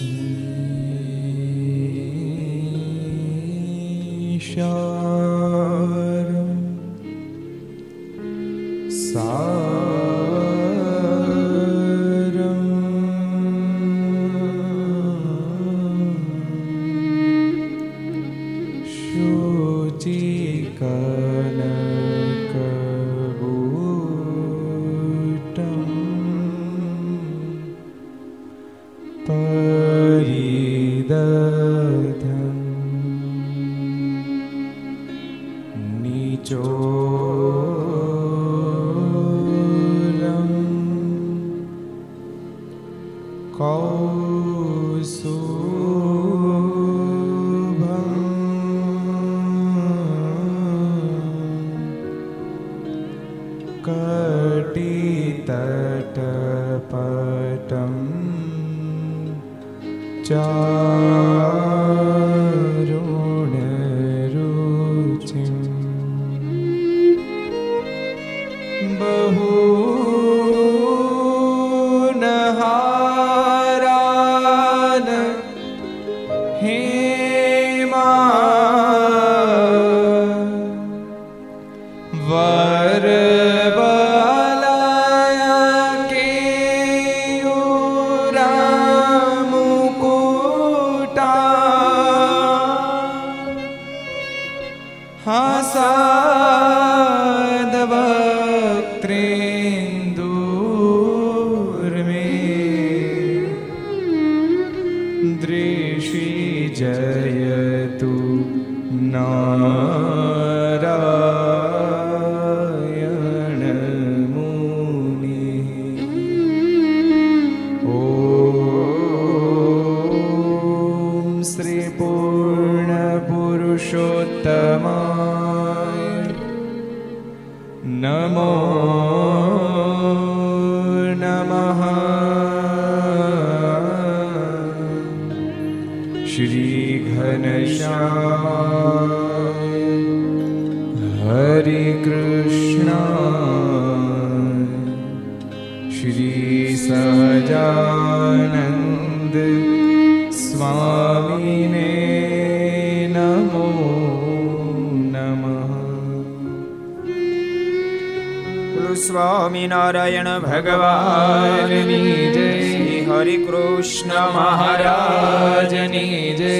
ईशार सा दृषि जयतु ना સ્વામિનારાયણ ભગવાનની જય શ્રી હરિકૃષ્ણ મહારાજની જય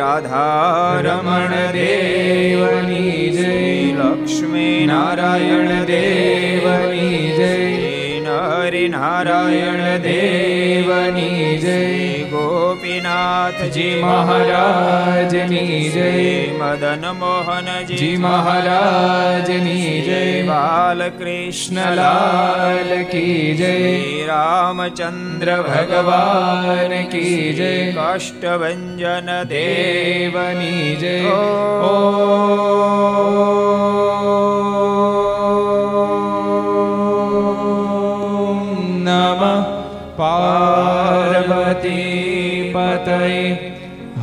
રાધારમણ દેવની જય લક્ષ્મી નારાયણ દેવની જય નરિનારાયણ દેવની જય ગોપીનાથજી મહારાજની જય. મદન મોહનજી મહારાજની જય. બાલકૃષ્ણલાલ કી જય. રામચંદ્ર ભગવાન કી જય. કાષ્ટભન દેવની જય. ઓ. पार्वती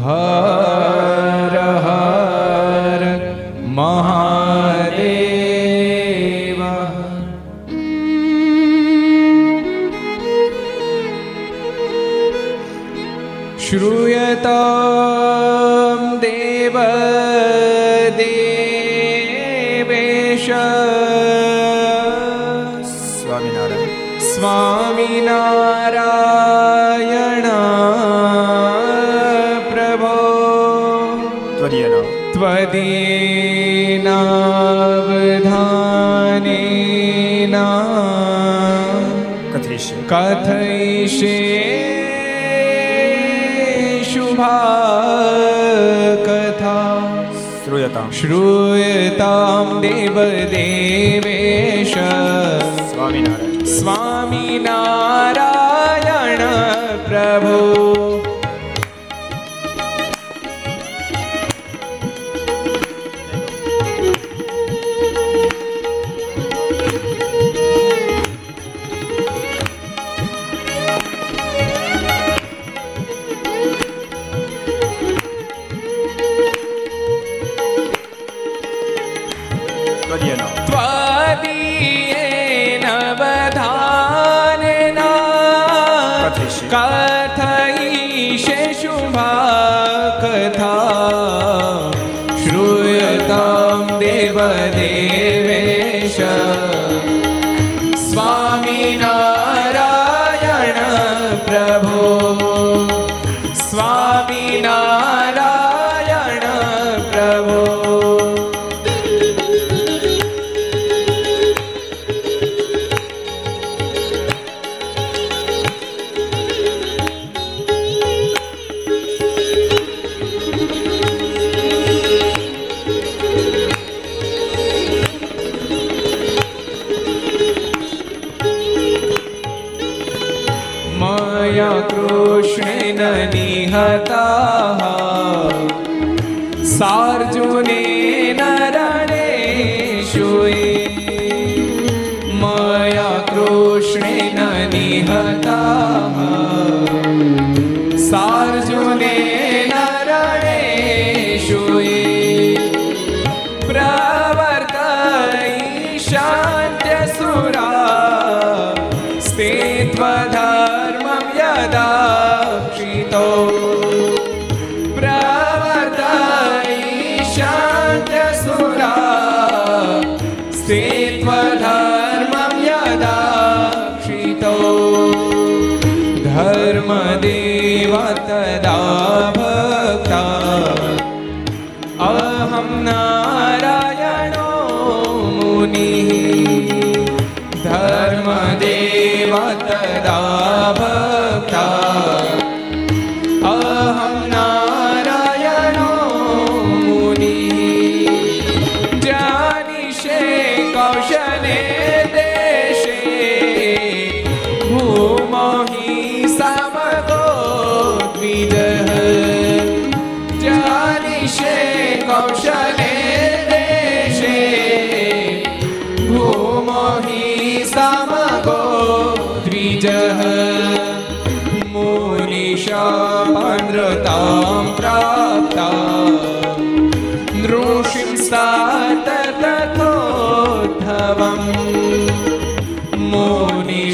હર હર મહાદેવ શ્રૂયતા કથૈષે શુભા કથા શ્રૂયતામ શ્રૂયતામ દેવદેવેશ સ્વામિનારાયણ સ્વામિનારાયણ પ્રભુ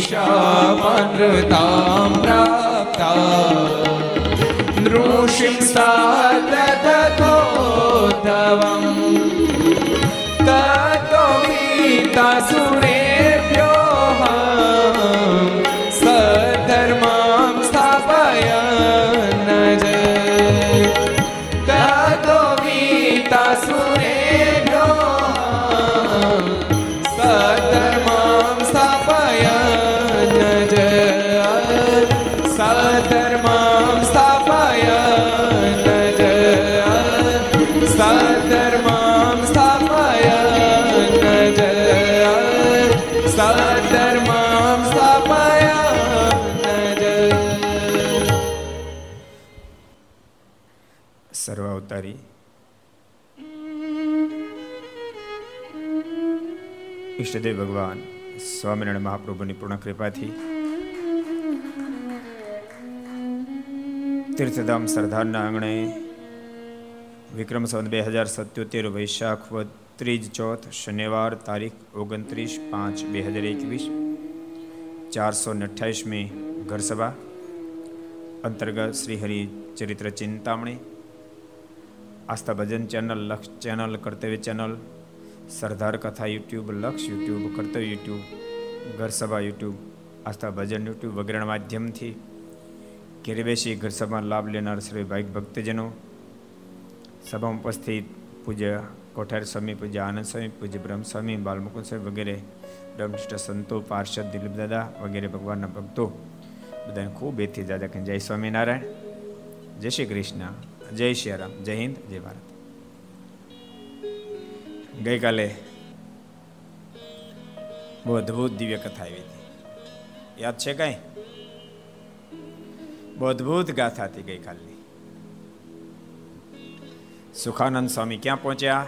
मुनिशापनृतां प्राप्ता नृषिंसात तथोद्धवम् ततो ઈષ્ટદેવ ભગવાન સ્વામિનારાયણ મહાપ્રભુની પૂર્ણ કૃપાથી તીર્થધામ સરદારના આંગણે વિક્રમ સંવત બે હજાર સત્યોતેર વૈશાખ વદ ત્રીજ ચોથ શનિવાર તારીખ ઓગણત્રીસ પાંચ બે હજાર એકવીસ ચારસો ને અઠ્યાવીસમી ઘરસભા અંતર્ગત Shri Hari Charitra Chintamani Aastha Bhajan channel Laksh channel Kartavya channel Sardar Katha YouTube, Laksh YouTube, Kartavya YouTube, Gharsabha YouTube, Aastha Bhajan YouTube વગેરેના માધ્યમથી ઘેર બેસી ઘરસભામાં લાભ લેનાર શ્રી ભાઈ ભક્તજનો, સભામાં ઉપસ્થિત પૂજ્ય કોઠાર સ્વામી, પૂજ્ય આનંદ સ્વામી, પૂજ્ય બ્રહ્મ બાલમુકુદ સ્વામી વગેરે, બ્રહ્મનિષ્ઠ સંતો, પાર્ષદ, દિલીપ દાદા વગેરે ભગવાનના ભક્તો, બધાને ખૂબ એથી દાદા જય સ્વામિનારાયણ, જય શ્રી કૃષ્ણ, જય શ્રી રામ, જય હિન્દ, જય ભારત. ગઈકાલે બહુ અદભુત દિવ્ય કથા આવી હતી. યાદ છે કઈ? બહુ અદભુત ગાથા હતી ગઈકાલની. સુખાનંદ સ્વામી ક્યાં પહોંચ્યા?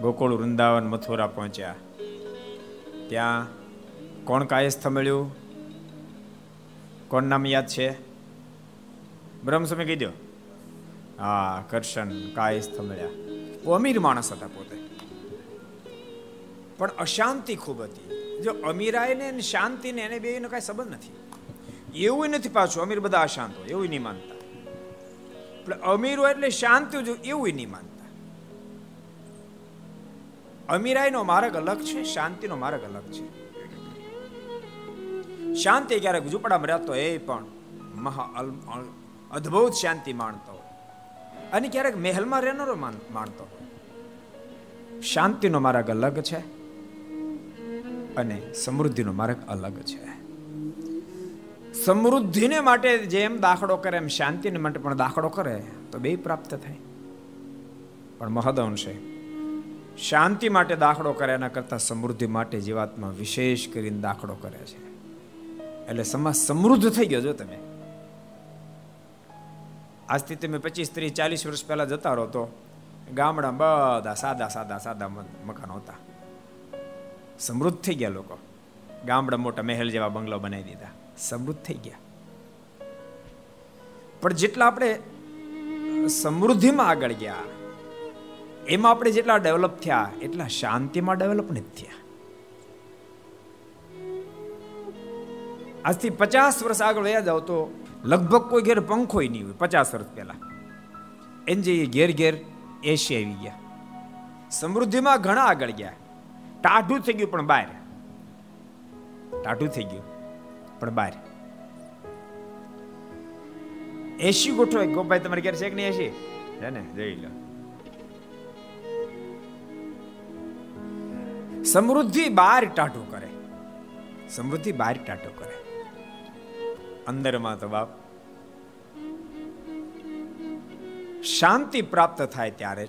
ગોકુળ, વૃંદાવન, મથુરા પહોંચ્યા. ત્યાં કોણ કાયસ્થ મળ્યું? કોણ નામ યાદ છે? બ્રહ્મ સ્વામી કહી દો હા કરશન કાયસ્થ મળ્યા અમીર માણસ હતા પોતે પણ અશાંતિ ખૂબ હતી જો અમીરાય ને શાંતિ ને એને બેનો કાંઈ સંબંધ નથી એવું નથી પાછું અમીર બધા અશાંત હોય એવું નહીં માનતા અમીર હોય એટલે શાંતિ જો એવું નહીં માનતા અમીરાયનો માર્ગ અલગ છે શાંતિનો માર્ગ અલગ છે શાંતિ ક્યારેક ઝૂંપડામાં રહેતો એ પણ મહા અદ્ભુત શાંતિ માણતો અને ક્યારેક મહેલમાં રહેનારો માણતો. શાંતિનો માર્ગ અલગ છે અને સમૃદ્ધિનો માર્ગ અલગ છે. સમૃદ્ધિને માટે જેમ દાખલો કરે એમ શાંતિને માટે પણ દાખલો કરે તો બે પ્રાપ્ત થાય. પણ મહદઅંશે શાંતિ માટે દાખલો કરે એના કરતાં સમૃદ્ધિ માટે જીવાત્મા વિશેષ કરીને દાખલો કરે છે. એટલે સમાજ સમૃદ્ધ થઈ ગયો જો તમે. આજથી તમે પચીસ, ત્રીસ, ચાલીસ વર્ષ પહેલા જતા રહો તો ગામડા બધા સાદા સાદા સાદા મકાનો હતા. સમૃદ્ધ થઈ ગયા લોકો. ગામડા મોટા મહેલ જેવા બંગલો બનાવી દીધા. સમૃદ્ધ થઈ ગયા. પણ જેટલા આપણે સમૃદ્ધિમાં આગળ ગયા, એમાં આપણે જેટલા ડેવલપ થયા, એટલા શાંતિમાં ડેવલપ નથી થયા. આજથી પચાસ વર્ષ આગળ વયા જાવ તો લગભગ કોઈ ઘેર પંખો નહીં હોય, પચાસ વર્ષ પહેલા. એમ જે ઘેર ઘેર એસી આવી ગયા. સમૃદ્ધિમાં ઘણા આગળ ગયા. ટાઢું થઈ ગયું પણ બહાર. ટાઢું થઈ ગયું પણ બહાર. એસી ગોઠવો ગોપાઈ તમારે ઘેર છે કે નહીં એસી? છે ને, જઈ લો. સમૃદ્ધિ બહાર ટાઢું કરે. સમૃદ્ધિ બહાર ટાઢું કરે. અંદરમાં તો બાપ. શાંતિ પ્રાપ્ત થાય ત્યારે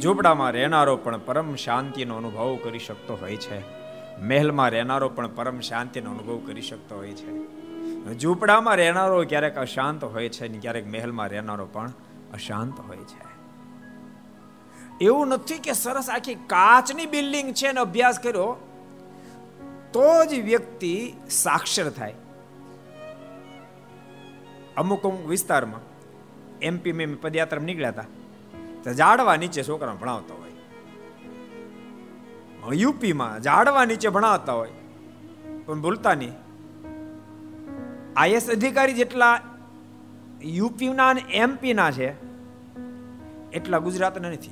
ઝૂંપડામાં રહેનારો પણ પરમ શાંતિનો અનુભવ કરી શકતો હોય છે. મહેલમાં રહેનારો પણ પરમ શાંતિનો અનુભવ કરી શકતો હોય છે. ઝૂંપડામાં રહેનારો ક્યારેક અશાંત હોય છે ને ક્યારેક મહેલમાં રહેનારો પણ અશાંત હોય છે. એવું નથી કે સરસ આખી કાચની બિલ્ડિંગ છે ને અભ્યાસ કર્યો. તો જ વ્યક્તિ સાક્ષર થાય. અમુક અમુક વિસ્તારમાં એમપી મેં પદયાત્રા નીકળ્યા હતા. તો જાડવા નીચે છોકરા ભણાવતા હોય. યુપીમાં જાડવા નીચે ભણાવતા હોય. પણ ભૂલતા નહીં. આઈએસ અધિકારી જેટલા યુપીના અને એમપીના છે, એટલા ગુજરાતના નથી.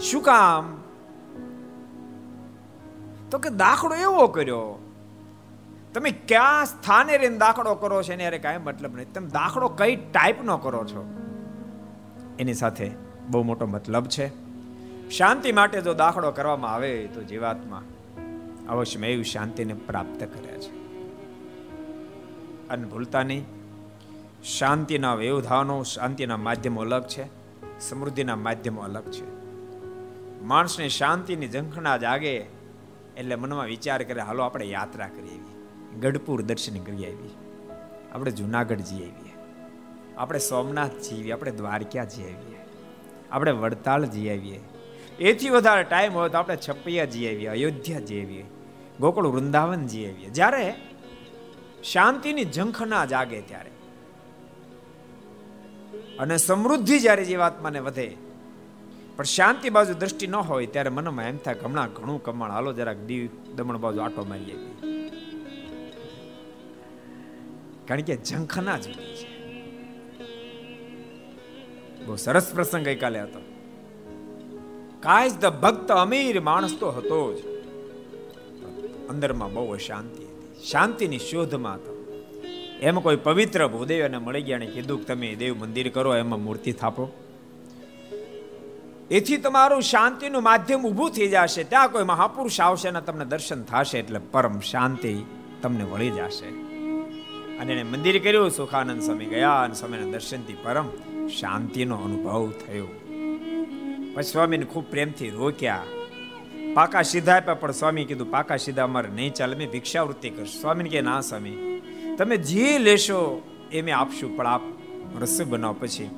શું કામ? તો કે દાખલો એવો કર્યો. તમે ક્યાં સ્થાને રહીને દાખલો કરો છો એને કાંઈ મતલબ નહીં તમે દાખલો કઈ ટાઈપનો કરો છો? એની સાથે બહુ મોટો મતલબ છે. શાંતિ માટે જો દાખલો કરવામાં આવે તો જીવાત્મા અવશ્ય એવી શાંતિને પ્રાપ્ત કરે છે. અને ભૂલતા નહીં. શાંતિના વ્યવધાનો, શાંતિના માધ્યમો અલગ છે. સમૃદ્ધિના માધ્યમો અલગ છે. માણસને શાંતિની ઝંખના જાગે એટલે મનમાં વિચાર કરે, હાલો, આપણે યાત્રા કરી આવી ગઢપુર દર્શન કરી આવી આપણે જુનાગઢ જઈ આવીએ. આપણે સોમનાથ જઈએ આપણે દ્વારકા જઈ આવીએ. આપણે વડતાલ જઈ આવીએ. એથી વધારે ટાઈમ હોય તો આપણે છપૈયા જઈ આવીએ, અયોધ્યા જઈ આવીએ, ગોકુળ વૃંદાવન જઈ આવીએ. જ્યારે શાંતિની ઝંખના જાગે ત્યારે. અને સમૃદ્ધિ જ્યારે જીવાત્માને વધે પણ શાંતિ બાજુ દ્રષ્ટિ ન હોય ત્યારે મનમાં એમ થાય હમણાં ઘણું કમાણ. હાલો જરાક દીવ દમણ બાજુ આટો મારી આવી કારણ કે ઝંખના જુદી છે. બહુ સરસ પ્રસંગ ગઈકાલે હતો. કાયજ જ ભક્ત અમીર માણસ તો હતો જ. અંદરમાં બહુ શાંતિ હતી. શાંતિની શોધમાં હતો. એમ કોઈ પવિત્ર ભૂદેવ એને મળી ગયા અને કીધું કે તમે દેવ મંદિર કરો, એમાં મૂર્તિ થાપો. એથી તમારું શાંતિનું માધ્યમ ઊભું થઈ જશે. ત્યાં કોઈ મહાપુરુષ આવશે અને તમને દર્શન થશે એટલે પરમ શાંતિ તમને વળી જશે. અને એને મંદિર કર્યું, સુખાનંદ સ્વામી ગયા અને સ્વામીના દર્શનથી પરમ શાંતિનો અનુભવ થયો. પછી સ્વામીને ખૂબ પ્રેમથી રોક્યા. પાકા સીધા આપ્યા, પણ સ્વામી કીધું, પાકા સીધા અમારે નહીં ચાલે, મેં ભિક્ષાવૃત્તિ કરશું સ્વામીને કે, ના સ્વામી, તમે જે લેશો એ મેં આપશું, પણ આપ રસોઈ બનાવો. પછી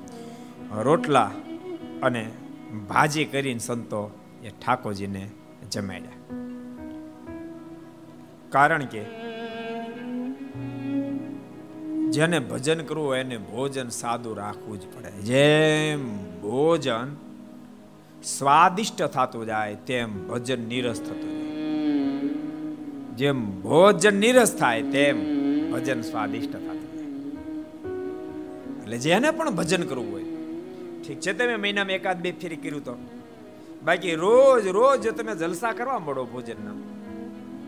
રોટલા અને ભાજી કરીને સંતો એ ઠાકોરજીને જમાડ્યા. કારણ કે જેને ભજન કરવું હોય એને ભોજન સાદું રાખવું જ પડે. જેમ ભોજન સ્વાદિષ્ટ થતું જાય, તેમ ભજન નીરસ થતું જાય. જેમ ભોજન નીરસ થાય, તેમ ભજન સ્વાદિષ્ટ થતું જાય. એટલે જેને પણ ભજન કરવું હોય ઠીક છે, તમે મહિનામાં એકાદ બે ફેરી કર્યું તો. બાકી રોજ રોજ તમે જલસા કરવા મળો ભોજનના,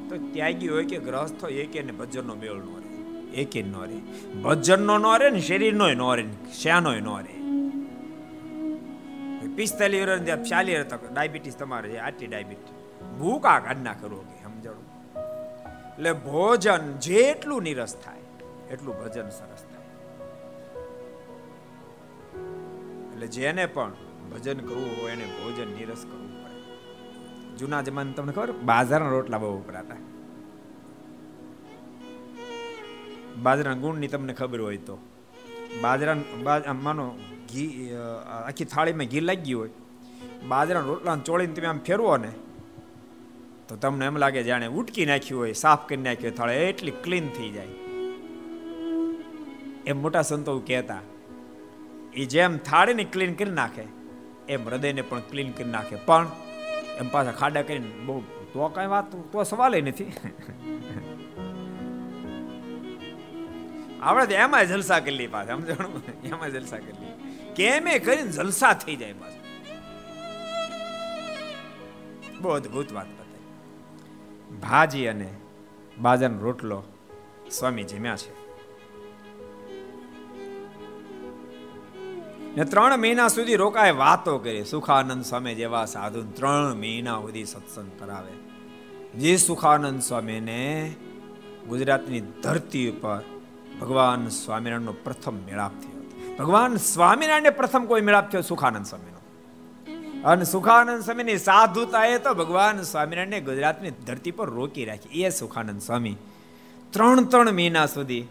તો ત્યાગી હોય કે ગ્રહસ્થ હોય, એક એને ભજનનો મેળ નો રહે. એક નો રહે. ભજનનો નો રહે ને શરીરનો નો રહે શ્યાનો નો રહે. પિસ્તાલીસ વર્ષ ચાલી વર્ષ તક ડાયાબિટીસ તમારે છે, આટલી ડાયાબિટીસ. ભૂકા કાઢ ના કરો કે સમજાણું? એટલે ભોજન જેટલું નિરસ થાય, એટલું ભજન સરસ એટલે જેને પણ ભજન કરવું હોય એને ભોજન નિરસ કરવું પડે. જૂના જમાને તમને ખબર? બાજરાના રોટલા બહુ વપરાતા. બાજરાના ગુણની તમને ખબર હોય તો. બાજરા માનો ઘી આખી થાળીમાં ઘી લાગી હોય. બાજરાના રોટલાને ચોળીને તમે આમ ફેરવો ને, તો તમને એમ લાગે જાણે ઉટકી નાખ્યું હોય, સાફ કરી નાખ્યું હોય, થાળે એટલી ક્લીન થઈ જાય. એમ મોટા સંતો કહેતા. એ જેમ થાળીને ક્લીન કરી નાખે, એમ હૃદયને પણ ક્લીન કરી નાખે. પણ એમ પાછા ખાડા કરીને બહુ તો કઈ વાત, તો સવાલ નથી. આપણે તો એમાં જલસા કરી લઈ પાછા સમજણું એમાં જલસા કરી લઈ કેમે કરીને જલસા થઈ જાય પાછા. બહુ અદભુત વાત બતાવી ભાજી અને બાજરાનો રોટલો સ્વામી જમ્યા છે. ને ત્રણ મહિના સુધી રોકાય વાતો કરી. સુખાનંદ સ્વામી જેવા સાધુ ત્રણ મહિના સુધી સત્સંગ કરાવે. જે સુખાનંદ સ્વામીને ગુજરાતની ધરતી ઉપર ભગવાન સ્વામિનારાયણનો પ્રથમ મેળાપ થયો ભગવાન સ્વામિનારાયણને પ્રથમ કોઈ મેળાપ થયો? સુખાનંદ સ્વામીનો. અને સુખાનંદ સ્વામીની સાધુતાએ તો ભગવાન સ્વામિનારાયણને ગુજરાતની ધરતી પર રોકી રાખી. એ સુખાનંદ સ્વામી ત્રણ ત્રણ મહિના સુધી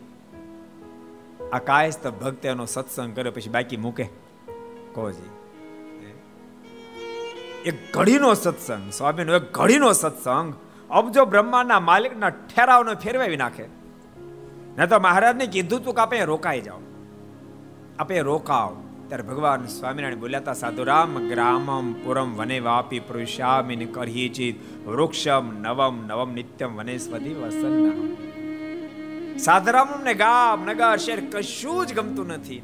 આ કાયસ્થ ભક્ત એનો સત્સંગ કર્યો, પછી બાકી મૂકે. કોજી. એક ઘડીનો સત્સંગ, સ્વામીનો એક ઘડીનો સત્સંગ. અબજો બ્રહ્માના માલિકના ઠેરાવનો ફેરવાવી નાખે. ન તો મહારાજને કીધું તું કે આપણે રોકાઈ જાઓ. આપે રોકાવ ત્યારે ભગવાન સ્વામિનારાયણ બોલ્યા હતા, સાધુરામ ગ્રામમ પુરમ વને વાપી પુરુષામિન કરહીચિત વૃક્ષમ નવમ નવમ નિત્યમ વનેસ્પતિ વસન્ના સાધુરામ અમને ગામ, નગર, શહેર કશું જ ગમતું નથી.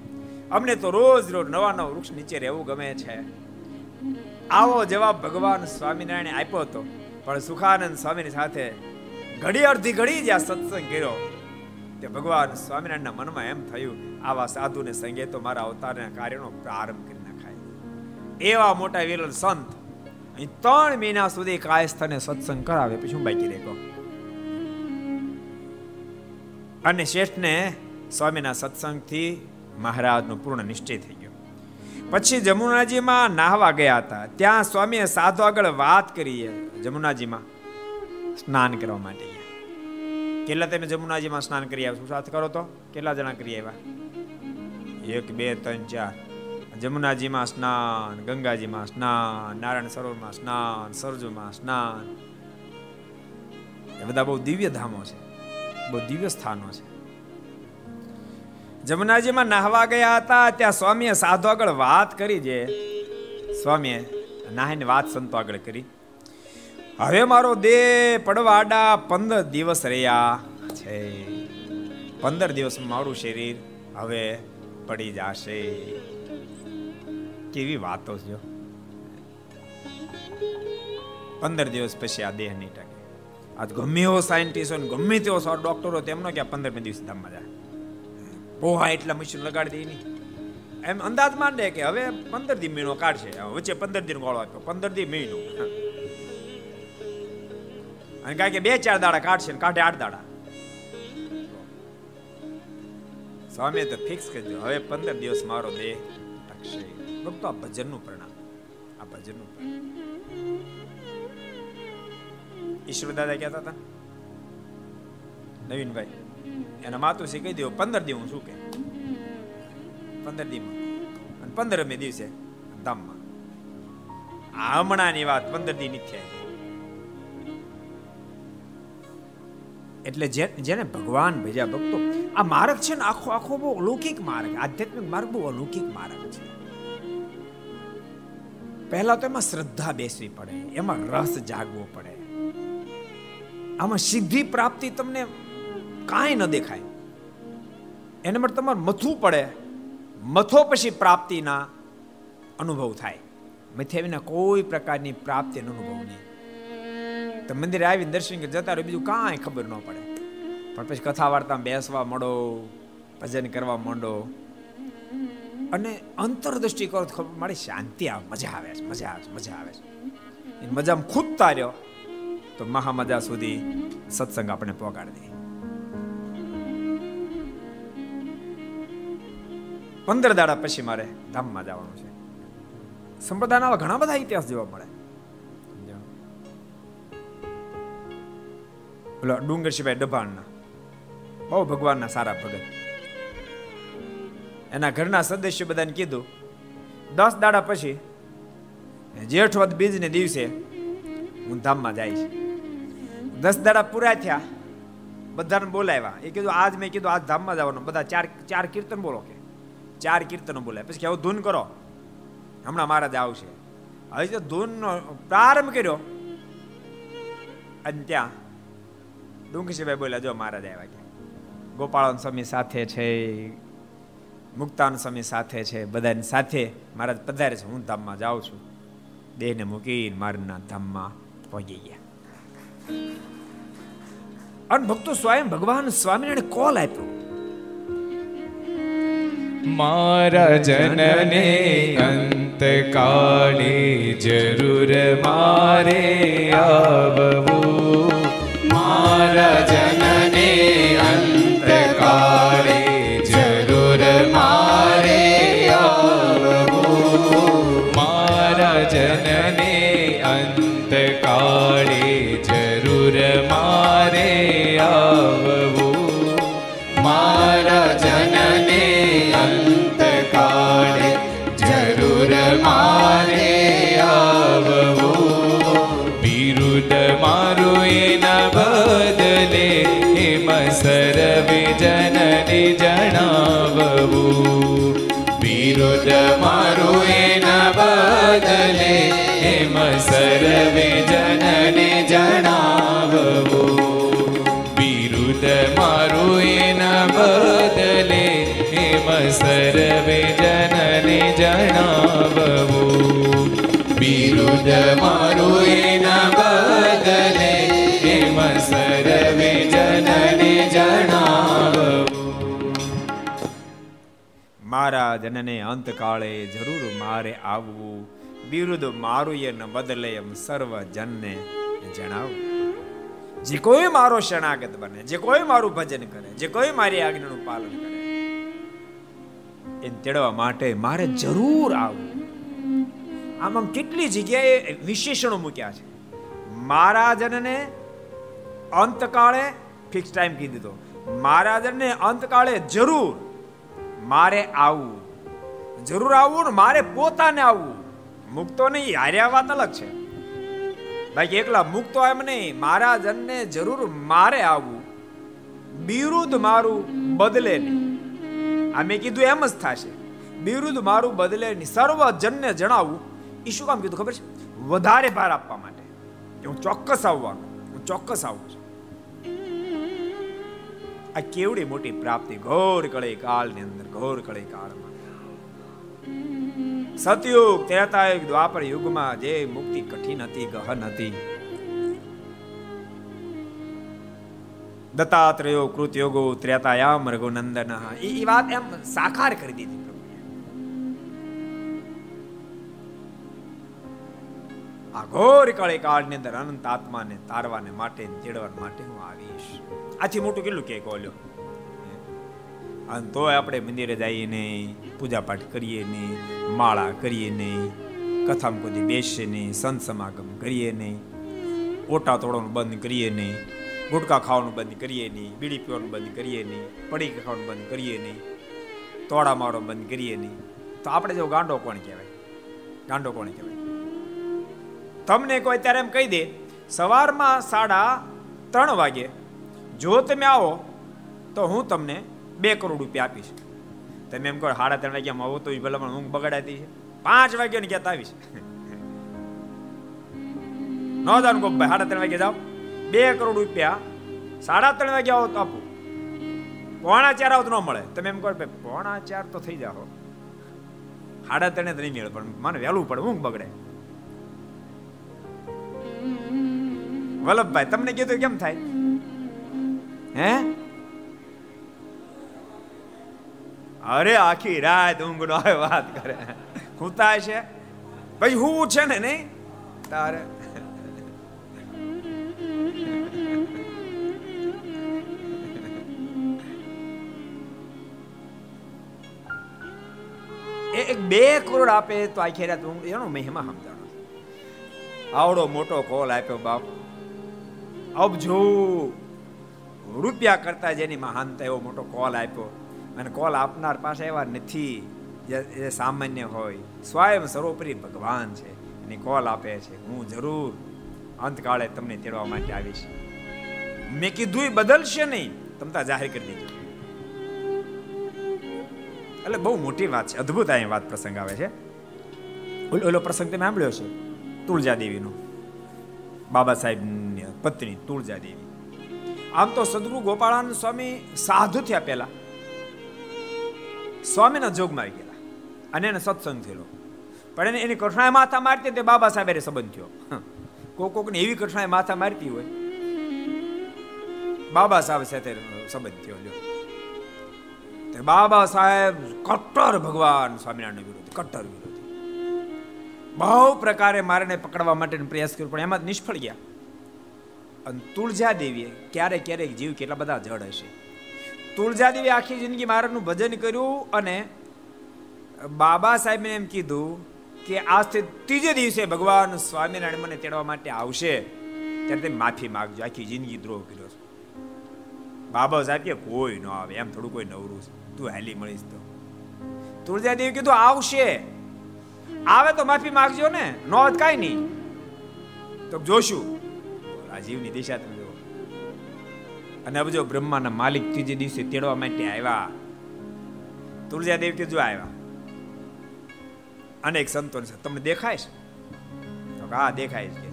અમને તો રોજ રોજ નવા નવા વૃક્ષ નીચે રહેવું ગમે છે. આવો જવાબ ભગવાન સ્વામિનારાયણે આપ્યો હતો. પણ સુખાનંદ સ્વામીની સાથે ઘડી અડધી ઘડી જ્યાં સત્સંગ કર્યો. તે ભગવાન સ્વામિનારાયણના મનમાં એમ થયું, આવા સાધુને સંગે તો મારા અવતારના કાર્યનો પ્રારંભ કરી નાખાય. એવા મોટા વિરલ સંત અહીં ત્રણ મહિના સુધી કાયસ્થને સત્સંગ કરાવે, પછી હું બાકી રહી અને શેઠને સ્વામીના સત્સંગથી મહારાજનો પૂર્ણ નિશ્ચય થઈ ગયો. પછી જમુનાજીમાં નાહવા ગયા હતા. ત્યાં સ્વામીએ સાધુ આગળ વાત કરી જમુનાજીમાં સ્નાન કરવા માટે કેટલા તમે જમુનાજીમાં સ્નાન કરી આવ્યા સાથે કરો તો? કેટલા જણા કરી આવ્યા? એક, બે, ત્રણ, ચાર. જમુનાજીમાં સ્નાન, ગંગાજીમાં સ્નાન, નારાયણ સરોવરમાં સ્નાન, સરજુમાં સ્નાન. એ બધા બહુ દિવ્ય ધામો છે. બહુ દિવ્ય સ્થાનો છે. જમનાજીમાં નાહવા ગયા હતા, ત્યાં સ્વામીએ સાધુ આગળ વાત કરી જે. સ્વામીએ નાહીને વાત સંતો આગળ કરી. હવે મારો દેહ પડવાડા પંદર દિવસ રહ્યા છે. પંદર દિવસ મારું શરીર હવે પડી જશે. કેવી વાતો જો પંદર દિવસ પછી આ દેહ નહીં ટકે આજ ગમે એવો સાયન્ટિસ્ટ હોય ગમે તેવો સારો ડોક્ટર તેમનો કે પંદર દિવસ ધામમાં જાય? પોહા એટલા મશીન લગાડી દે નહીં એમ અંદાજ માંડે કે હવે પંદર દી મહિનો કાઢશે. વચ્ચે પંદર દિન ગોળો આપ્યો. પંદર દી મહિનો. અને કારણ કે બે ચાર દાડા કાઢશે ને કાઢે આઠ દાડા. સ્વામી તો ફિક્સ કરી દીધું. હવે પંદર દિવસ મારો દેહ ટકશે ભક્તો, આ ભજનનું પરિણામ. આ ભજનનું ઈશ્વર દાદા કહેતા હતા, નવીનભાઈ, એના માતું કહી દો, પંદર દી હું શું કે? પંદર દીમાં અને પંદરમે દિવસે ધામમાં. હમણાંની વાત પંદર દી નથી એટલે જેને ભગવાન ભજ્યા ભક્તો, આ માર્ગ છે ને, આખો આખો બહુ અલૌકિક માર્ગ. આધ્યાત્મિક માર્ગ બહુ અલૌકિક માર્ગ છે. પહેલા તો એમાં શ્રદ્ધા બેસવી પડે, એમાં રસ જાગવો પડે. આમાં સિદ્ધિ પ્રાપ્તિ તમને કાંઈ ન દેખાય. એને માટે તમારે મથું પડે. મથો પછી પ્રાપ્તિના અનુભવ થાય. મથે વિના કોઈ પ્રકારની પ્રાપ્તિ અનુભવ નહીં. તો મંદિરે આવીને દર્શન જતા રહો, બીજું કાંઈ ખબર ન પડે. પણ પછી કથા વાર્તા બેસવા મળો ભજન કરવા માંડો. અને અંતરદૃષ્ટિ કરો તો મારી શાંતિ આવે, મજા આવે છે, મજા આવે છે, મજા આવે છે. મજામાં ખૂદતા રહ્યો તો મહામજા સુધી સત્સંગ આપણે પહોંચાડી દે પંદર દાડા પછી મારે ધામમાં જવાનું છે. સંપ્રદાયના ઘણા બધા ઇતિહાસ જોવા મળે. ઓલો ડુંગર સિવાય ડભાણના બહુ ભગવાનના સારા ભગત. એના ઘરના સદસ્ય બધાને કીધું, દસ દાડા પછી જેઠવદ બીજને દિવસે હું ધામમાં જઈશ. દસ દાડા પૂરા થયા, બધાને બોલાવ્યા. એ કીધું, આજ મેં કીધું, આજ ધામમાં જવાનું. બધા ચાર ચાર કીર્તન બોલો કે. ચાર કીર્તનો બોલાય. પછી કેવું ધૂન કરો. હમણાં મહારાજ આવશે. હવે તો ધૂનનો પ્રારંભ કર્યો. અને ત્યાં ડુંગસીભાઈ બોલ્યા, જો મહારાજ આવ્યા કે, ગોપાળન સ્વામી સાથે છે, મુક્તાન સ્વામી સાથે છે, બધાની સાથે મહારાજ પધારે છે. હું ધામમાં જાઉં છું. દેહને મૂકીને મારના ધામમાં પહોંચી ગયા. અને ભક્તો સ્વયં ભગવાન સ્વામિનારાયણ કોલ આપ્યો. મારા જનને અંતકાળે જરૂર મારે આવવું. મારા જનને વિરુદ્ધ મારું એના બદલે, એમ સર્વે જનને જણાવવું. બિરુદ મારું એના બદલે, એમ સર્વે જનને જણાવવું. બિરુદ મારું જનને અંતકાળે જરૂર મારે આવવું બિરુદ મારું એ ન બદલે એમ સર્વ જનને જણાવું જે કોઈ મારો શરણાગત બને જે કોઈ મારું ભજન કરે જે કોઈ મારી આજ્ઞાનું પાલન કરે એને તેડવા માટે મારે જરૂર આવવું આમ કેટલી જગ્યાએ વિશેષણો મૂક્યા છે મારા જનને અંતકાળે ફિક્સ ટાઈમ કીધી મારા જનને અંતકાળે જરૂર મારે આવવું જરૂર આવવું મારે પોતાને આવવું મુક્તો નહીં હાર્યા વાત અલગ છે. બાકી એકલા મુક્તો એમ નહીં મારા જનને જરૂર મારે આવવું. બિરુદ મારું બદલે નહીં. આ મેં કીધું એમ જ થશે. બિરુદ મારું બદલે નહીં. સર્વ જનને જણાવવું એ શું કામ કીધું ખબર છે? વધારે ભાર આપવા માટે. કે હું ચોક્કસ આવવાનું. હું ચોક્કસ આવું છું. આ કેવડી મોટી પ્રાપ્તિ. ઘોર કળે કાળની અંદર, ઘોર કળે કાળમાં સતયુગ, ત્રેતાયુગ, દ્વાપર યુગમાં જે મુક્તિ કઠિન હતી, ગહન હતી. દત્તાત્રયો, કૃતયોગો, ત્રેતાયામ, રઘુનંદન એ વાત એમ સાકાર કરી દીધી આ ઘોર કળે કાળની અંદર અનંત આત્માને તારવાને માટે તેડવા માટે હું આવીશ. આથી મોટું કેટલું કે કોલ્યો? અને તોય આપણે મંદિરે જઈએ નહીં પૂજા પાઠ કરીએ નહીં, માળા કરીએ નહીં, કથામાં કોઈ બેસીએ નહીં, સંત સમાગમ કરીએ નહીં, ઓટા તોડવાનું બંધ કરીએ નહીં, ગુટકા ખાવાનું બંધ કરીએ નહીં, બીડી પીવાનું બંધ કરીએ નહીં પડી ખાવાનું બંધ કરીએ નહીં, તોડા મારવાનું બંધ કરીએ નહીં. તો આપણે જો ગાંડો કોણ કહેવાય? ગાંડો કોણ કહેવાય? તમને કોઈ ત્યારે એમ કહી દે, સવારમાં સાડા ત્રણ વાગે જો તમે આવો, તો હું તમને બે કરોડ રૂપિયા આપીશ તમે એમ કહો સાડા ત્રણ વાગ્યામાં આવો તો એ ભલે ઊંઘ બગડાતી છે. પાંચ વાગ્યાની ક્યાં આવીશ. ન જાણ ભાઈ સાડા ત્રણ વાગ્યા જાઓ. બે કરોડ રૂપિયા. સાડા ત્રણ વાગે આવો તો આપો. પોણા ચાર આવો તો ન મળે. તમે એમ કહો પોણા ચાર તો થઈ જાઓ સાડા ત્રણે તો નહીં મળે પણ મને વહેલું પડે, ઊંઘ બગડે. વલ્લભભાઈ, તમને કીધું કેમ થાય? હે? અરે આખી રાત ઊંઘ નો વાત કરે. ખૂતા છે? ભાઈ, હું છે ને નહીં? તારે. એક બે કરોડ આપે તો આખી રાત ઊંઘ, એનો મહિમા સમજાણો આવડો મોટો કોલ આપ્યો બાપ. અબજો, રૂપિયા કરતા જેની મહાનતા એવો મોટો કોલ આપ્યો. અને કોલ આપનાર પાસે એવા નથી જે સામાન્ય હોય. સ્વયં સર્વોપરી ભગવાન છે. એની કોલ આપે છે. હું જરૂર અંતકાળે તમને તેડવા માટે આવીશ. મેં કીધું એ બદલશે નહીં. તમતા જાહેર કરી દીધું. એટલે બહુ મોટી વાત છે. અદ્ભુત આ વાત પ્રસંગ આવે છે. ઓલો પ્રસંગ તમે સાંભળ્યો છે તુળજા દેવીનો. બાબા સાહેબની પત્ની તુળજા દેવી. આમ તો સદગુરુ ગોપાળાનંદ સ્વામી સાધુ થયા પહેલા. સ્વામીના જોગમાં આવી ગયેલા. અને એને સત્સંગ થયેલો. પણ એને એની કૃષ્ણાએ માથા મારતી તે બાબા સાહેબ સંબંધ થયો. કોક કોકને એવી કૃષ્ણાએ માથા મારતી હોય. બાબા સાહેબ સાથે સંબંધ થયો, લ્યો. તે બાબા સાહેબ કટ્ટર ભગવાન સ્વામિનારાયણ વિરોધી, કટ્ટર વિરોધી. બહુ પ્રકારે મારને પકડવા માટે પ્રયાસ કર્યો, પણ એમાં નિષ્ફળ ગયા. અને તુળજા દેવીએ ક્યારેક ક્યારેક જીવ કેટલા બધા જડ હશે. તુળજા દેવી આખી જિંદગી મહારાજનું ભજન કર્યું અને બાબા સાહેબને એમ કીધું કે આજથી ત્રીજે દિવસે ભગવાન સ્વામિનારાયણ મને તેડવા માટે આવશે. ત્યારે તમે માફી માગજો, આખી જિંદગી દ્રોહ કર્યો છે. બાબા સાહેબ કે કોઈ ન આવે, એમ થોડું કોઈ નવરું છે. તું હેલી મળીશ તો. તુળજાદેવી કીધું, આવશે. આવે તો માફી માગજો ને, નો કાંઈ નહીં. તો જોશું. જીવની દિશા તમે અને હવે જો બ્રહ્માના માલિક ત્રીજે દિવસે તેડવા માટે આવ્યા. તુળજા દેવ કે જો આવ્યા? અનેક સંતો છે. તમને દેખાય છે? તો હા, દેખાય છે.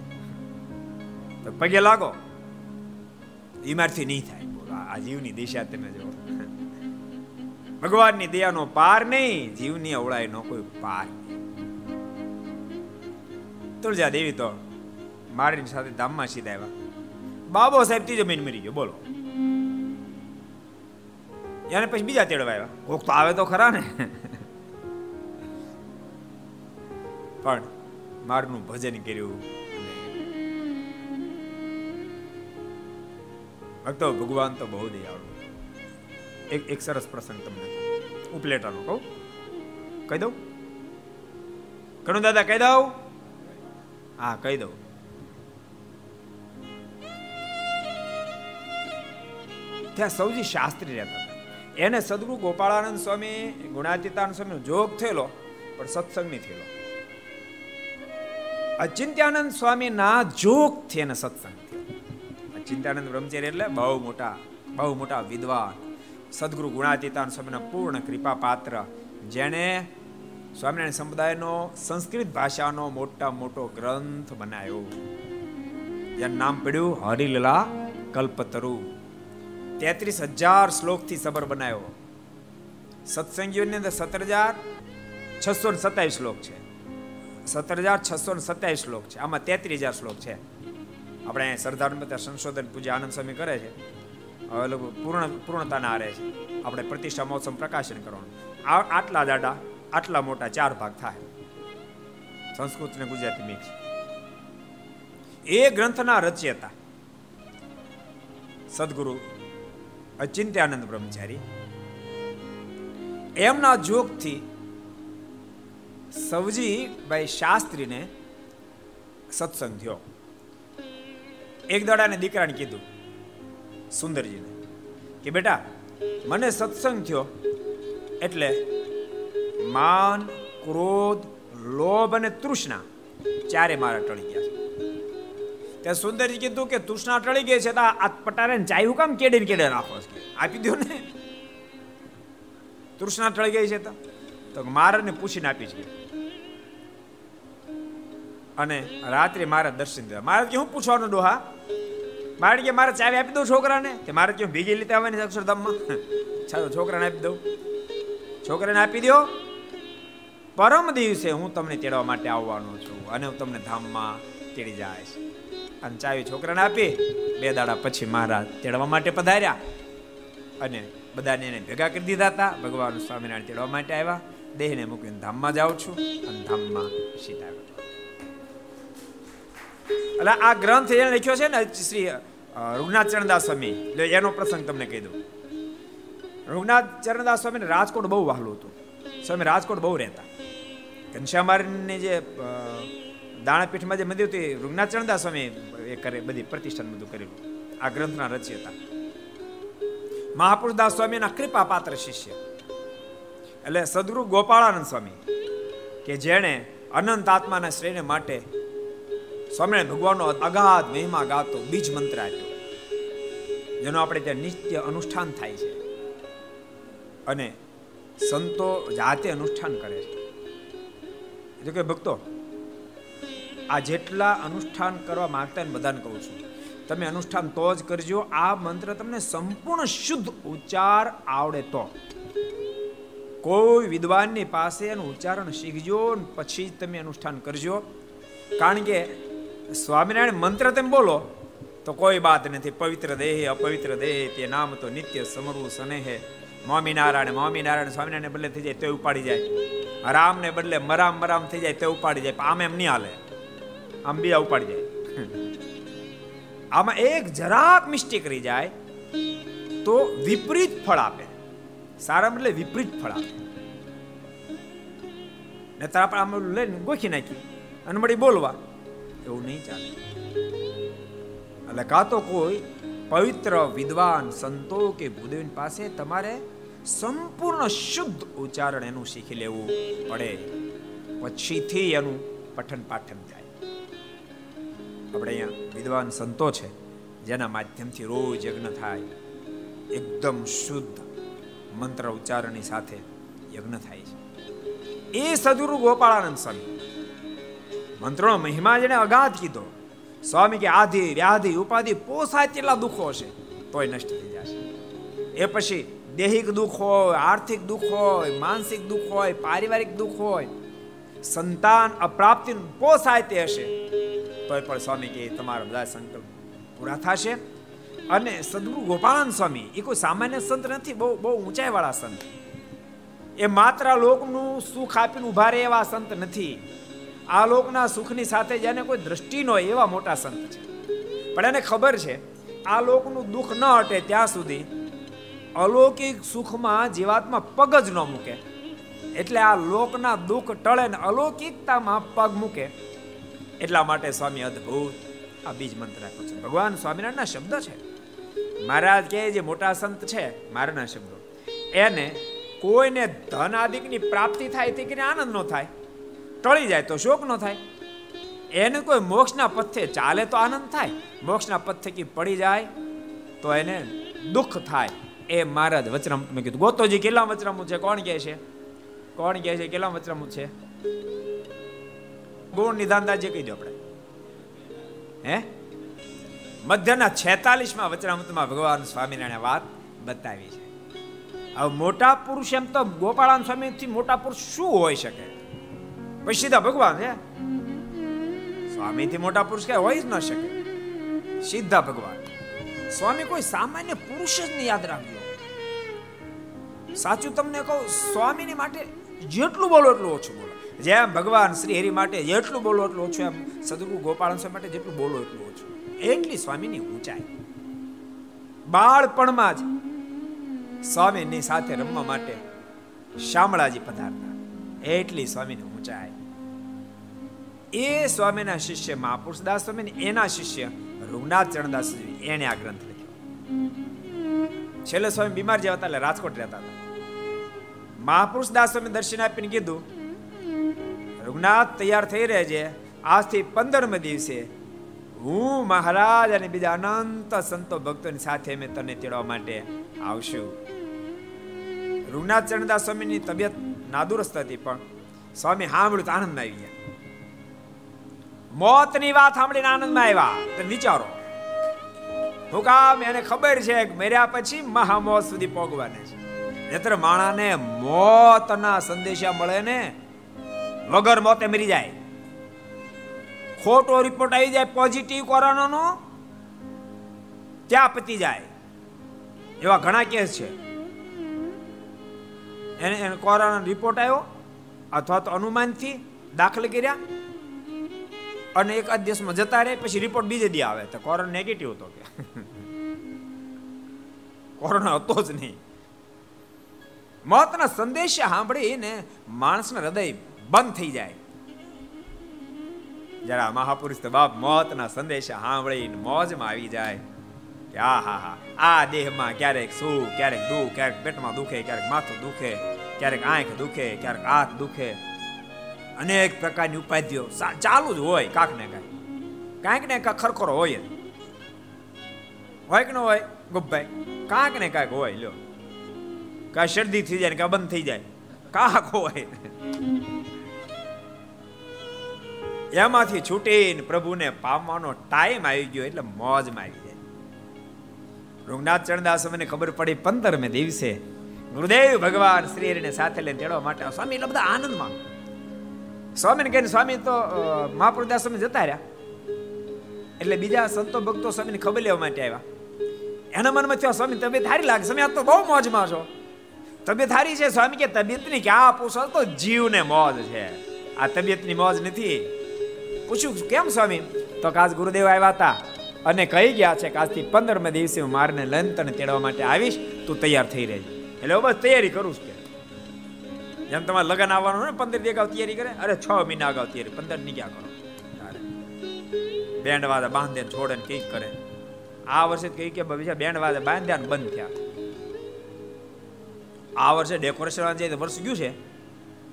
તો પગે લાગો. ઈમારથી નહીં થાય. આ જીવની દિશા તમે જો ભગવાનની દયાનો પાર નહીં. જીવની અવળાઈનો કોઈ પાર તુળજા દેવી તો મારીની સાથે ધામમાં સીધા આવ્યા. બાબો સાહેબ ત્રીજો મહિને મરી ગયો, બોલો. એને પછી બીજા તેડવા આવ્યા? કોક તો આવે તો ખરા ને. પણ મારનું ભજન કર્યું ભક્તો, ભગવાન તો બહુ દયાળુ. એક એક સરસ પ્રસંગ તમને ઉપલેટાનો કહું. કહી દઉં? કણુ દાદા કહી દઉં? હા, કહી દઉં. ત્યાં સૌજી શાસ્ત્રી રહેતા હતા. એને સદગુરુ ગોપાળાનંદ સ્વામી, ગુણાતીતાનંદ સ્વામીનો જોગ થયેલો, પણ સત્સંગ નહીં થયેલો. અચિંત્યાનંદ સ્વામીના જોગથી એને સત્સંગ થયો. અચિંત્યાનંદ બ્રહ્મચર્ય એટલે બહુ મોટા બહુ મોટા વિદ્વાન. સદગુરુ ગુણાતીતાનંદ સ્વામીના પૂર્ણ કૃપા પાત્ર જેણે સ્વામિનારાયણ સમુદાયનો સંસ્કૃત ભાષાનો મોટા મોટો ગ્રંથ બનાવ્યો. જેનું નામ પડ્યું હરિલીલા કલ્પતરુ. તેત્રીસ હજાર શ્લોકથી સબર બનાવ્યો. સત્સંગીઓની અંદર સત્તર હજાર છસો ને સત્તાવીસ શ્લોક છે. સત્તર હજાર છસો ને સત્તાવીસ શ્લોક છે. આમાં તેત્રીસ હજાર શ્લોક છે. આપણે સરદાર સંશોધન પૂજા આનંદ સ્વામી કરે છે. હવે પૂર્ણ પૂર્ણતાના આરે છે. આપણે પ્રતિષ્ઠા મહોત્સવ પ્રકાશન કરવાનું. આટલા દાડા આટલા મોટા ચાર ભાગ થાય. સંસ્કૃત ને ગુજરાતી મિક્સ. એ ગ્રંથના રચયતા. સદગુરુ અચિંત્યાનંદ બ્રહ્મચારી, એમના જોગથી સવજીભાઈ શાસ્ત્રીને સત્સંગ થયો. એક દાડાને દીકરાને કીધું, સુંદરજીને, કે બેટા, મને સત્સંગ થયો એટલે માન, ક્રોધ, લોભ અને તૃષ્ણા ચારે મારા ટળી ગયા ત્યાં સુંદરજી કીધું કે તૃષ્ણા ટળી ગઈ છે તો આ પટારે ચાય હું કામ કેડે ને કેડે રાખો આપી દો ને. તૃષ્ણા ટળી ગઈ છે તો. તો મારાને પૂછીને આપી છે અને રાત્રે મારા દર્શન દેવા મારે કે હું પૂછવાનું ડોહા? મારે કે મારે ચાવી આપી દઉં છોકરાને? તે મારે કે ભેગી લીધા આવવાની અક્ષરધામમાં? છોકરાને આપી દઉં. છોકરાને આપી દો પરમ દિવસે હું તમને તેડવા માટે આવવાનો છું અને હું તમને ધામમાં તેડી જઈશ અને ચાવી છોકરાને આપી. બે દાડા પછી મહારાજ તેડવા માટે પધાર્યા. અને બધાને એને ભેગા કરી દીધા હતા. ભગવાન સ્વામિનારાયણ તેડવા માટે આવ્યા. દેહને મૂકીને ધામમાં જાઉં છું અને ધામમાં સીધા એટલે આ ગ્રંથ એને લખ્યો છે ને શ્રી રઘુનાથ ચરણદાસ સ્વામી એટલે એનો પ્રસંગ તમને કહી દઉં. રઘુનાથ ચરણદાસ સ્વામીને રાજકોટ બહુ વહાલું હતું. સ્વામી રાજકોટ બહુ રહેતા. ઘનશ્યામારીની જે દાણાપીઠમાં જે મંદિર હતું રઘુનાથ ચરણદાસ સ્વામી એ કરે, બધી પ્રતિષ્ઠાન બધું કરેલું. આ ગ્રંથના રચયતા મહાપુરુષદાસ સ્વામીના કૃપા પાત્ર શિષ્ય. એટલે સદગુરુ ગોપાળાનંદ સ્વામી, કે જેણે અનંત આત્માના શ્રેણી માટે સ્વામીને ભગવાનનો અગાધ મહિમા ગાતો બીજ મંત્ર આપ્યો. જેનો આપણે ત્યાં નિત્ય અનુષ્ઠાન થાય છે. અને સંતો જાતે અનુષ્ઠાન કરે છે. જો કે ભક્તો આ જેટલા અનુષ્ઠાન કરવા માંગતા બધાને કહું છું. તમે અનુષ્ઠાન તો જ કરજો, આ મંત્ર તમને સંપૂર્ણ શુદ્ધ ઉચ્ચાર આવડે તો. કોઈ વિદ્વાનની પાસે એનું ઉચ્ચારણ શીખજો પછી તમે અનુષ્ઠાન કરજો. કારણ કે સ્વામિનારાયણ મંત્ર તેમ બોલો, તો કોઈ બાત નથી, પવિત્ર દેહ, અપવિત્ર દેહ, તે નામ તો નિત્ય સમરવું સનેહે. સ્વામિનારાયણ સ્વામિનારાયણ સ્વામિનારાયણ બદલે થઈ જાય તે ઉપાડી જાય. રામને બદલે મરામ મરામ થઈ જાય તે ઉપાડી જાય આમ એમ નહીં હાલે. આમ બીજા ઉપાડી જાય. આમાં એક જરાક મિસ્ટેક રહી જાય તો વિપરીત ફળ આપે. સારા એટલે વિપરીત ફળ આપે. ને તાર આપણે આમ લઈને ગોખી નાખી અને મળી બોલવા. એવું નહીં ચાલે. એટલે કાં તો કોઈ પવિત્ર વિદ્વાન સંતો કે ભૂદેવન પાસે તમારે સંપૂર્ણ શુદ્ધ ઉચ્ચારણ એનું શીખી લેવું પડે. પછીથી એનું પઠન પાઠન થાય. આપણે અહીંયા વિદ્વાન સંતો છે, જેના માધ્યમથી રોજ યજ્ઞ થાય. એકદમ શુદ્ધ મંત્ર ઉચ્ચારણની સાથે યજ્ઞ થાય છે. એ સદગુરુ ગોપાળાનંદ સ્વામી. મંત્રનો મહિમા જેને અગાધ કીધો, સ્વામી કે આધિ, વ્યાધિ, ઉપાધિ પોસાય તેટલા દુઃખો હશે તોય નષ્ટ થઈ જશે. એ પછી દૈહિક દુઃખ હોય, આર્થિક દુઃખ હોય, માનસિક દુઃખ હોય, પારિવારિક દુઃખ હોય, સંતાન અપ્રાપ્તિ પોસાય તે હશે. તોય પણ સ્વામી કે તમારા બધા સંકલ્પ પૂરા થશે. અને સદગુરુ ગોપાલન સ્વામી, એ કોઈ સામાન્ય સંત નથી, બહુ બહુ ઊંચાઈ વાળા સંત. એ માત્ર લોકનું સુખ આપીને ઊભા રહે એવા સંત નથી. આ લોકના સુખની સાથે જેને કોઈ દ્રષ્ટિ ન હોય એવા મોટા સંત છે. પણ એને ખબર છે, આ લોકનું દુઃખ ન હટે ત્યાં સુધી અલૌકિક સુખમાં જીવાતમાં પગ જ ન મૂકે. એટલે આ લોકના દુઃખ ટળે ને અલૌકિકતામાં પગ મૂકે. એટલા માટે સ્વામી અદ્ભુત. આ બીજ મંત્ર આપ્યો છે. ભગવાન સ્વામિનારાયણના શબ્દ છે. મહારાજ કે જે મોટા સંત છે, મારાના શબ્દો. એને કોઈને ધન આદિકની પ્રાપ્તિ થાય તે કે આનંદ ન થાય. ટળી જાય તો શોક ન થાય. એને કોઈ મોક્ષના પથ્થે ચાલે તો આનંદ થાય. મોક્ષના પથ્થેથી પડી જાય તો એને દુઃખ થાય. એ મહારાજ વચરામ મેં કીધું. ગોતોજી, કેટલા વચરામું છે? કોણ કહે છે? કોણ કહે છે? કેટલા વચરામું છે? ગુણ નિધાનદાજી કહી દો આપણે. હે? મધ્યના છેતાલીસમાં વચરામૃતમાં ભગવાન સ્વામિનારાયણ વાત બતાવી છે. હવે મોટા પુરુષ એમ તો ગોપાળાન સ્વામીથી મોટા પુરુષ શું હોઈ શકે? પછી સીધા ભગવાન છે સ્વામીથી મોટા પુરુષ કઈ હોઈ જ ન શકે. સીધા ભગવાન. સ્વામી કોઈ સામાન્ય પુરુષ જ નહીં યાદ રાખજો. સાચું તમને કહું, સ્વામીની માટે જેટલું બોલો એટલું ઓછું બોલો. જેમ ભગવાન શ્રી હરિ માટે જેટલું બોલો એટલું ઓછું એમ સદગુરુ ગોપાલ સ્વામી માટે જેટલું બોલો એટલું ઓછું. એટલી સ્વામીની ઊંચાઈ. બાળપણમાં જ સ્વામીની સાથે રમવા માટે શામળાજી પધારતા. એટલી સ્વામીની ઊંચાઈ. એ સ્વામીના શિષ્ય મહાપુરુષદાસ સ્વામી એના શિષ્ય રઘુનાથ ચરણદાસ એને આ ગ્રંથ લખ્યો. છેલ્લે સ્વામી બીમાર જેવા હતા એટલે રાજકોટ રહેતા હતા. મહાપુરુષદાસ સ્વામી દર્શન આપીને કીધું રઘુનાથ તૈયાર થઈ રહે છે. આજથી પંદરમે દિવસે. હું, મહારાજ અને બીજા અનંત સંતો ભક્તોની સાથે અમે તને તેડવા માટે આવશું. રઘુનાથ ચરણદાસ સ્વામીની તબિયત નાદુરસ્ત હતી, પણ સ્વામી સાંભળ્યું તો આનંદ આવી ગયા. મોતની વાત સાંભળીને આનંદમાં આવ્યા. તમે વિચારો. હું એને ખબર છે કે મર્યા પછી મહામોત સુધી પહોંચવાને છે. નહીતર માણાને મોતના સંદેશા મળે ને વગર મોતે મરી જાય. ખોટો રિપોર્ટ આવી જાય પોઝિટિવ કોરોનાનો, ત્યાં પતી જાય. એવા ઘણા કેસ છે. એને એને કોરોના રિપોર્ટ આવ્યો, અથવા તો અનુમાનથી દાખલ કર્યા અને એક જ દિવસમાં જતા રહે, પછી રિપોર્ટ બીજે દી આવે. તો કોરોના નેગેટિવ હતો કે? કોરોના હતો જ નહીં. મોતના સંદેશ સાંભળીને માણસના હૃદય બંધ થઈ જાય. જરા મહાપુરુષ તો બાપ મોતના સંદેશા સાંભળીને મોજમાં આવી જાય. કે આ હા હા, આ દેહમાં ક્યારેક સુખ, ક્યારેક દુઃખ, ક્યારેક પેટમાં દુખે, ક્યારેક માથું દુખે, ક્યારેક આંખ દુખે, ક્યારેક હાથ દુખે. અનેક પ્રકારની ઉપાધિઓ ચાલુ જ હોય કાંક ને કાંઈક કાંઈક ને કાંઈક ખરખરો હોય જ. હોય કે ન હોય, ગુપ્ભાઈ? કાંક ને કાંઈક હોય, લ્યો. કાં શરદી થઈ જાય ને કાં બંધ થઈ જાય. કાંક હોય. એમાંથી છૂટીને પ્રભુને પામવાનો ટાઈમ આવી ગયો એટલે મોજમાં આવી જાય. રૂંગનાથ ચરણદાસ મને ખબર પડી પંદરમે દિવસે ગુરુદેવ ભગવાન શ્રી હરિને સાથે લઈને તેડવા માટે. સ્વામી, એટલે બધા આનંદમાં. સ્વામીને કહીને, સ્વામી, તો સ્વામી જતા રહ્યા. એટલે બીજા સંતો ભક્તો સ્વામીને ખબર લેવા માટે આવ્યા. એના મનમાં થયો, સ્વામી, તબિયત સારી લાગે સ્વામી તો બહુ મોજમાં છો. તબિયત સારી છે? સ્વામી કે, તબિયતની ક્યાં પૂછો? તો જીવને મોજ છે. આ તબિયતની મોજ નથી. પૂછ્યું કેમ સ્વામી? તો કાજ ગુરુદેવ આવ્યા હતા અને કહી ગયા છે કે આજથી પંદરમે દિવસે હું મારને લઈને તને તેડવા માટે આવીશ. તું તૈયાર થઈ રહેજે. એટલે બસ તૈયારી કરું છું જેમ તમારે લગ્ન આવવાનું ને, પંદર દી અગાઉ તૈયારી કરે, અરે છ મહિના અગાઉ તૈયારી, પંદરની ક્યાં કરો. બેન્ડ વાદા બાંધે છોડે ને કંઈક કરે. આ વર્ષે કઈ કે બીજા બેન્ડ વાજા બાંધ્યા બંધ થયા. આ વર્ષે ડેકોરેશન જાય તો વર્ષ ગયું છે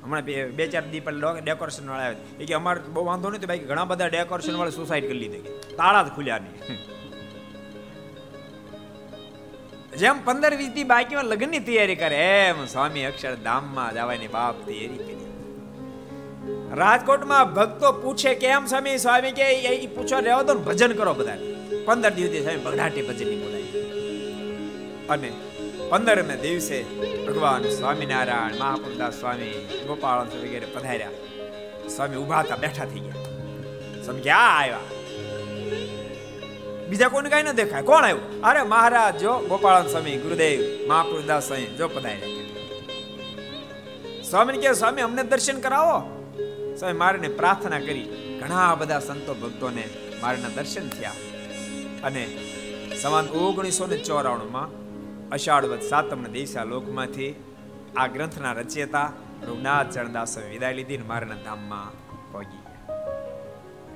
હમણાં બે બે, ચાર દી પહેલા ડેકોરેશન વાળા આવ્યા એ કે અમારે બહુ વાંધો નહીં બાકી ઘણા બધા ડેકોરેશન વાળા સુસાઇડ કરી લીધી તાળા જ ખુલ્યા નહીં. જેમ પંદર, વીસ દી બાકીમાં લગ્નની તૈયારી કરે, એમ સ્વામી અક્ષરધામમાં જવાની બાપ તૈયારી કરી. રાજકોટમાં ભક્તો પૂછે કેમ સ્વામી? સ્વામી કે, એ પૂછવા રહેવા દો ભજન કરો બધા પંદર દિવસથી સ્વામી બગડાટી ભજનની બોલાય અને પંદરમે દિવસે ભગવાન સ્વામિનારાયણ મહાપુરદાસ સ્વામી ગોપાલ વગેરે પધાર્યા સ્વામી ઊભા હતા બેઠા થઈ ગયા સમજ્યા આવ્યા બીજા કોને કઈ ન દેખાય કોણ આવ્યું અરે મહારાજ જો ગોપાળન સ્વામી ગુરુદેવ મહાપુરદાસ સ્વામી જો પધાર્યા સ્વામીને કે સ્વામી અમને દર્શન કરાવો સ્વામી મારીને પ્રાર્થના કરી ઘણા બધા સંતો ભક્તોને મારીના દર્શન થયા અને સમાન ઓગણીસો ને ચોરાણુંમાં અષાઢવદ સાતમના દિવસે આ લોકમાંથી આ ગ્રંથના રચયતા રઘુનાથ ચરણદાસે વિદાય લીધી ને મારના ધામમાં પહોંચી ગયા.